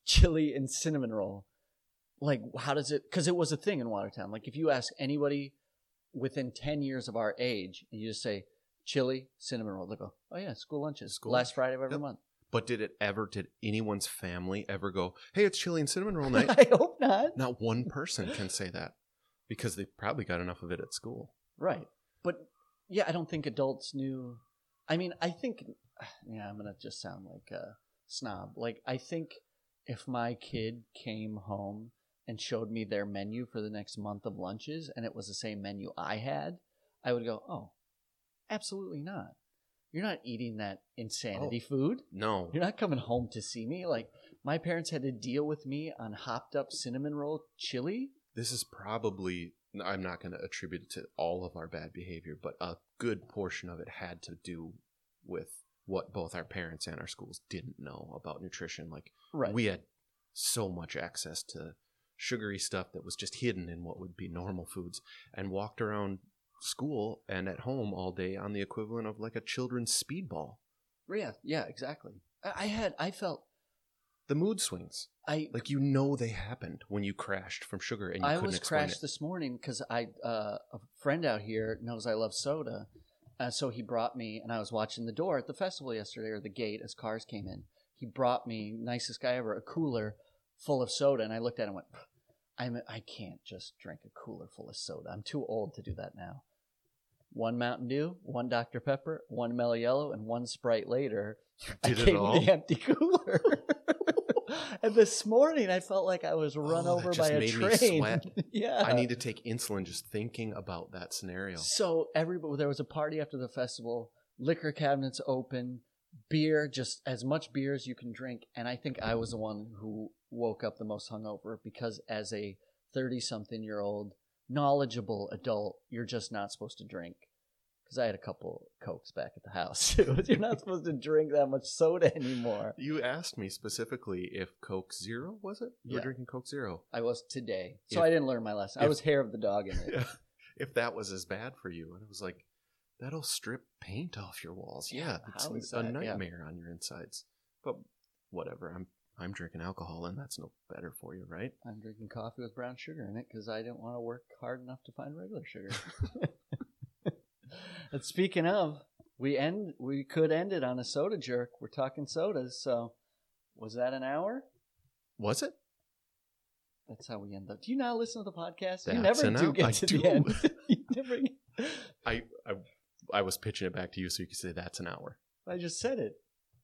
chili and cinnamon roll? Like, how does it? Because it was a thing in Watertown. Like, if you ask anybody within 10 years of our age and you just say chili, cinnamon roll, they go, oh, yeah, school lunches. School Last lunch. Friday of every Yep. month. But did it ever? Did anyone's family ever go? Hey, it's chili and cinnamon roll night. I hope not. Not one person can say that because they probably got enough of it at school. Right. But yeah, I don't think adults knew. I mean, I think, yeah, I'm going to just sound like a snob. Like, I think if my kid came home and showed me their menu for the next month of lunches and it was the same menu I had, I would go, "Oh, absolutely not. You're not eating that insanity oh, food. No, You're not coming home to see me. Like my parents had to deal with me on hopped up cinnamon roll chili. this is probably I'm not going to attribute it to all of our bad behavior, but a good portion of it had to do with what both our parents and our schools didn't know about nutrition. Like Right. we had so much access to sugary stuff that was just hidden in what would be normal foods and walked around school and at home all day on the equivalent of like a children's speedball. yeah, yeah, exactly. I, I had I felt The mood swings, I like you know they happened when you crashed from sugar and you I couldn't was explain crashed it. this morning because I uh, a friend out here knows I love soda, uh, so he brought me, and I was watching the door at the festival yesterday or the gate as cars came in. He brought me nicest guy ever a cooler full of soda, and I looked at it and went, I'm I can't just drink a cooler full of soda. I'm too old to do that now. One Mountain Dew, one Dr Pepper, one Mellow Yellow, and one Sprite later. I did it came all? the empty cooler. and this morning, I felt like I was oh, run Oh, over by a train. yeah, I need to take insulin just thinking about that scenario. So everybody, there was a party after the festival. Liquor cabinets open, beer, just as much beer as you can drink. And I think I was the one who woke up the most hungover because as a thirty-something-year-old knowledgeable adult, you're just not supposed to drink. Because I had a couple cokes back at the house. you're not supposed to drink that much soda anymore. You asked me specifically if Coke Zero was it? You Yeah. were drinking Coke Zero. I was today, so If- I didn't learn my lesson. I was hair of the dog in it. if that was as bad for you, and it was like that'll strip paint off your walls. Yeah, Yeah, it's a that? Yeah. nightmare on your insides. But whatever. I'm I'm drinking alcohol, and that's no better for you, right? I'm drinking coffee with brown sugar in it because I didn't want to work hard enough to find regular sugar. And speaking of, we end we could end it on a soda jerk. We're talking sodas, so was that an hour? Was it? That's how we end up. Do you not listen to the podcast? That's you never do hour. get I to do. the end. you never. I, I I was pitching it back to you so you could say that's an hour. I just said it.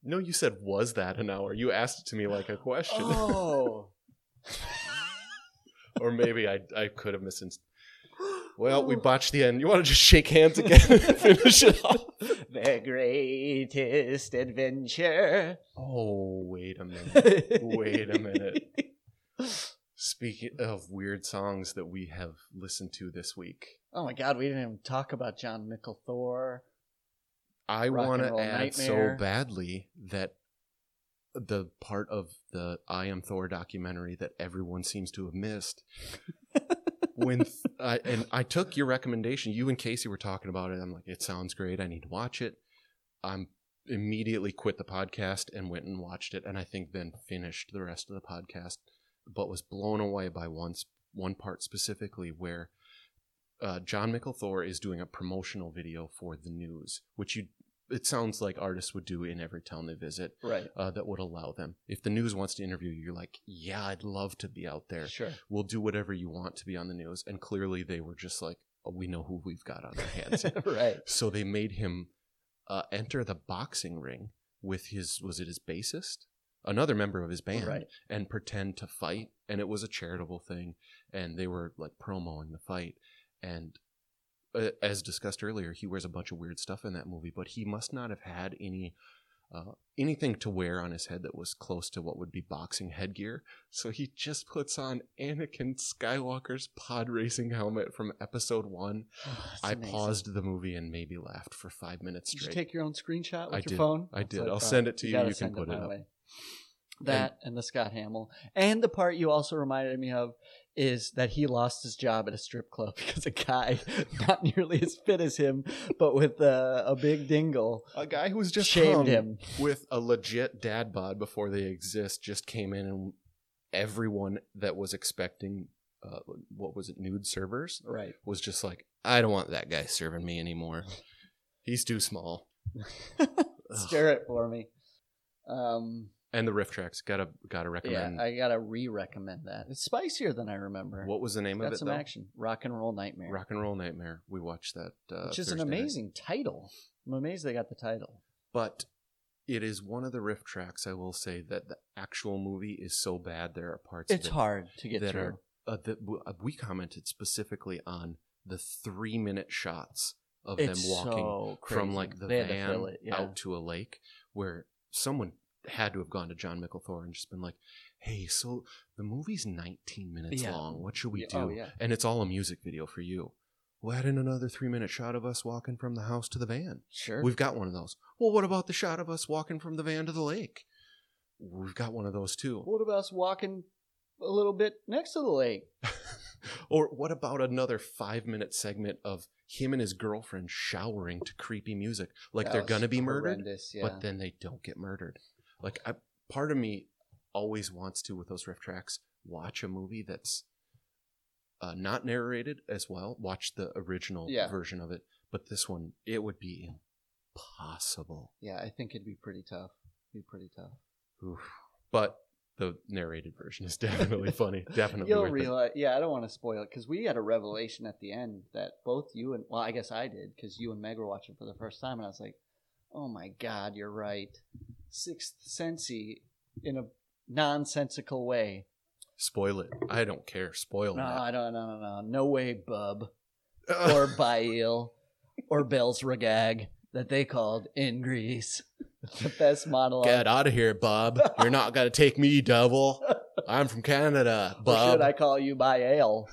No, you said was that an hour? You asked it to me like a question. Oh. or maybe I I could have missed. Well, we botched the end. You want to just shake hands again and finish it off? the greatest adventure. Oh, wait a minute. Wait a minute. Speaking of weird songs that we have listened to this week, Oh my god, we didn't even talk about Jon Mikl Thor. I Rock want to Roll add so Nightmare. badly that the part of the I Am Thor documentary that everyone seems to have missed. When I, and I took your recommendation, you and Casey were talking about it. I'm like, it sounds great. I need to watch it. I'm immediately quit the podcast and went and watched it, and I think then finished the rest of the podcast, but was blown away by one s- one part specifically where uh, Jon Mikl Thor is doing a promotional video for the news, which you it sounds like artists would do in every town they visit Right. uh, that would allow them. If the news wants to interview you, you're like, yeah, I'd love to be out there. Sure. We'll do whatever you want to be on the news. And clearly, they were just like, oh, we know who we've got on our hands. right. so they made him uh, enter the boxing ring with his was it his bassist, another member of his band, Right. and pretend to fight. And it was a charitable thing, and they were like promoting the fight. And uh, as discussed earlier, he wears a bunch of weird stuff in that movie, but he must not have had any. Uh, anything to wear on his head that was close to what would be boxing headgear. So he just puts on Anakin Skywalker's pod racing helmet from episode one. that's I amazing. paused the movie and maybe laughed for five minutes Did you take your own screenshot with I your did. phone? I did. I'll thought. send it to you. gotta You can put it my up. way. That and, the Scott Hamill. And the part you also reminded me of is that he lost his job at a strip club because a guy not nearly as fit as him, but with a, a big dingle, a guy who was just shamed him. with a legit dad bod before they exist just came in and everyone that was expecting uh, what was it nude servers Right. was just like I don't want that guy serving me anymore. He's too small. Stir it for me. Um, And the RiffTrax gotta gotta yeah, recommend. I gotta re-recommend that. It's spicier than I remember. what was the name of Got it some though? action. Rock and Roll Nightmare. Rock and Roll Nightmare. We watched that, uh, which is an Thursday night. amazing title. I'm amazed they got the title. but it is one of the RiffTrax. I will say that the actual movie is so bad. There are parts. It's of it hard to get that through. are uh, the, w- uh, we commented specifically on the three minute shots of It's them walking so from like the They van it, yeah. out to a lake where someone had to have gone to Jon Mikl Thor and just been like, "Hey, so the movie's 19 minutes Yeah. long. What should we oh, do?" oh, yeah. And it's all a music video for you. We'll add in another three minute shot of us walking from the house to the van. Sure. We've got one of those. Well, what about the shot of us walking from the van to the lake? We've got one of those too. what about us walking a little bit next to the lake? or what about another five minute segment of him and his girlfriend showering to creepy music? Like That they're gonna be murdered, Yeah. but then they don't get murdered. Like I, part of me always wants to with those RiffTrax watch a movie that's uh, not narrated as well. Watch the original Yeah. version of it, but this one it would be impossible. yeah, I think it'd be pretty tough. Be pretty tough. Oof. But the narrated version is definitely funny. Definitely You'll worth it. realize, yeah. I don't want to spoil it because we had a revelation at the end that both you and well, I guess I did because you and Meg were watching for the first time, and I was like, "Oh my god, you're right." Sixth Sensey in a nonsensical way. Spoil it. I don't care. Spoil it. No. I don't. No, no, no, no way, bub or Bail or Bell's Regag that they called in Greece. the best monologue. Get out of here, Bob. You're not gonna take me, devil. I'm from Canada, Or should I call you Baal?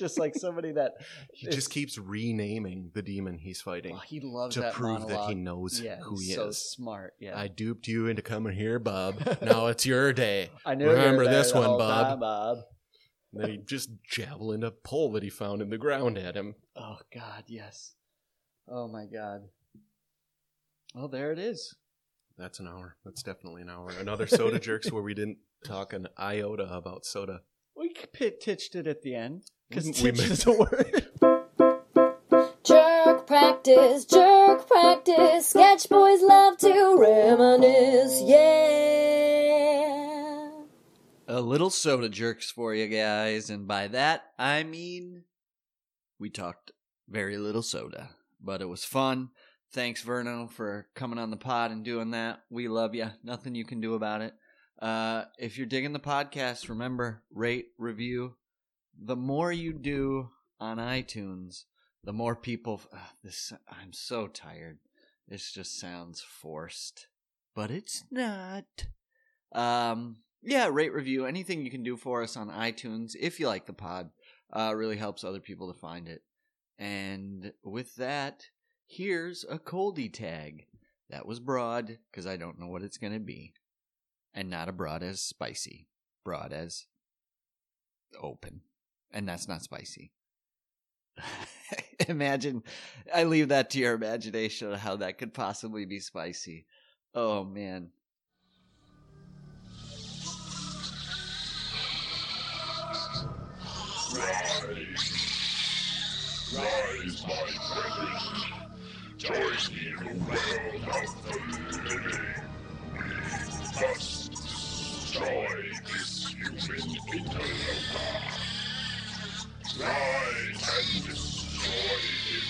Just like somebody that he It's- just keeps renaming the demon he's fighting he loves to prove monologue. that he knows yeah, who he so is. smart. Yeah, I duped you into coming here, Bob. now it's your day. I knew remember this one, Bob. time, Bob. And then he just javelined a pole that he found in the ground at him. Oh God, yes. Oh my God. Oh, there it is. That's an hour. That's definitely an hour. Another soda jerks where we didn't talk an iota about soda. We pit titched it at the end because We titched is a word. Jerk practice, jerk practice. Sketch boys love to reminisce, yeah. a little soda jerks for you guys, and by that I mean we talked very little soda, but it was fun. Thanks, Verno, for coming on the pod and doing that. We love you. Nothing you can do about it. Uh, if you're digging the podcast, remember rate, review. The more you do on iTunes, the more people. ugh, this I'm so tired. This just sounds forced, but it's not. Um, yeah, rate, review, anything you can do for us on iTunes if you like the pod, uh, really helps other people to find it. And with that, here's a coldie tag. That was broad because I don't know what it's gonna be, and not a broad as spicy, broad as open, and that's not spicy. Imagine, I leave that to your imagination how that could possibly be spicy. Oh man. Rise, rise, my brethren. Join me in the world of the living. We must destroy this human interloper. Rise and destroy him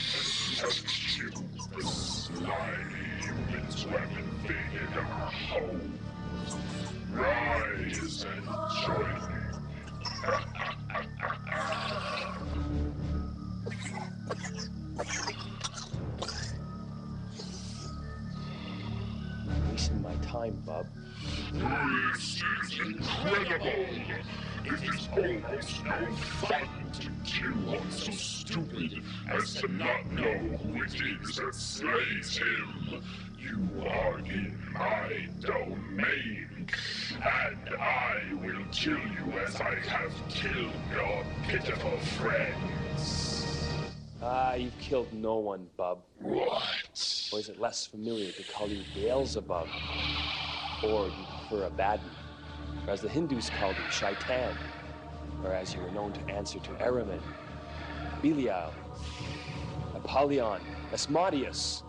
you, the slimy humans who have invaded our home. Rise and join me. Wasting my time, bub. This is incredible! It is almost no fun to kill one so stupid as to not know who it is that slays him. You are in my domain, and I will kill you as I have killed your pitiful friends. Ah, you've killed no one, bub. What? Or is it less familiar to call you Beelzebub? Or you prefer Abaddon? Or as the Hindus called you, Shaitan? Or as you were known to answer to Ahriman, Belial, Apollyon, Asmodeus?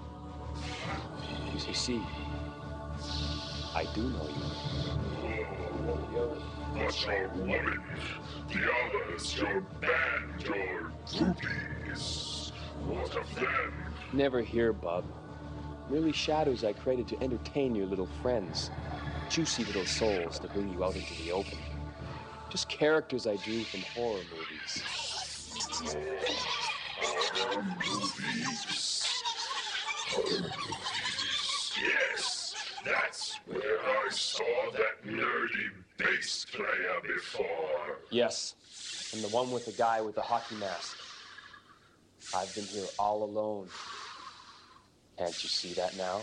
You see, I do know you. But your woman, the others, your band, your groupies, what of them? Never here, bub. Merely shadows I created to entertain your little friends. Juicy little souls to bring you out into the open. Just characters I drew from horror movies. Horror movies. Yes, that's where I saw that nerdy bass player before. Yes, and the one with the guy with the hockey mask. I've been here all alone. Can't you see that now?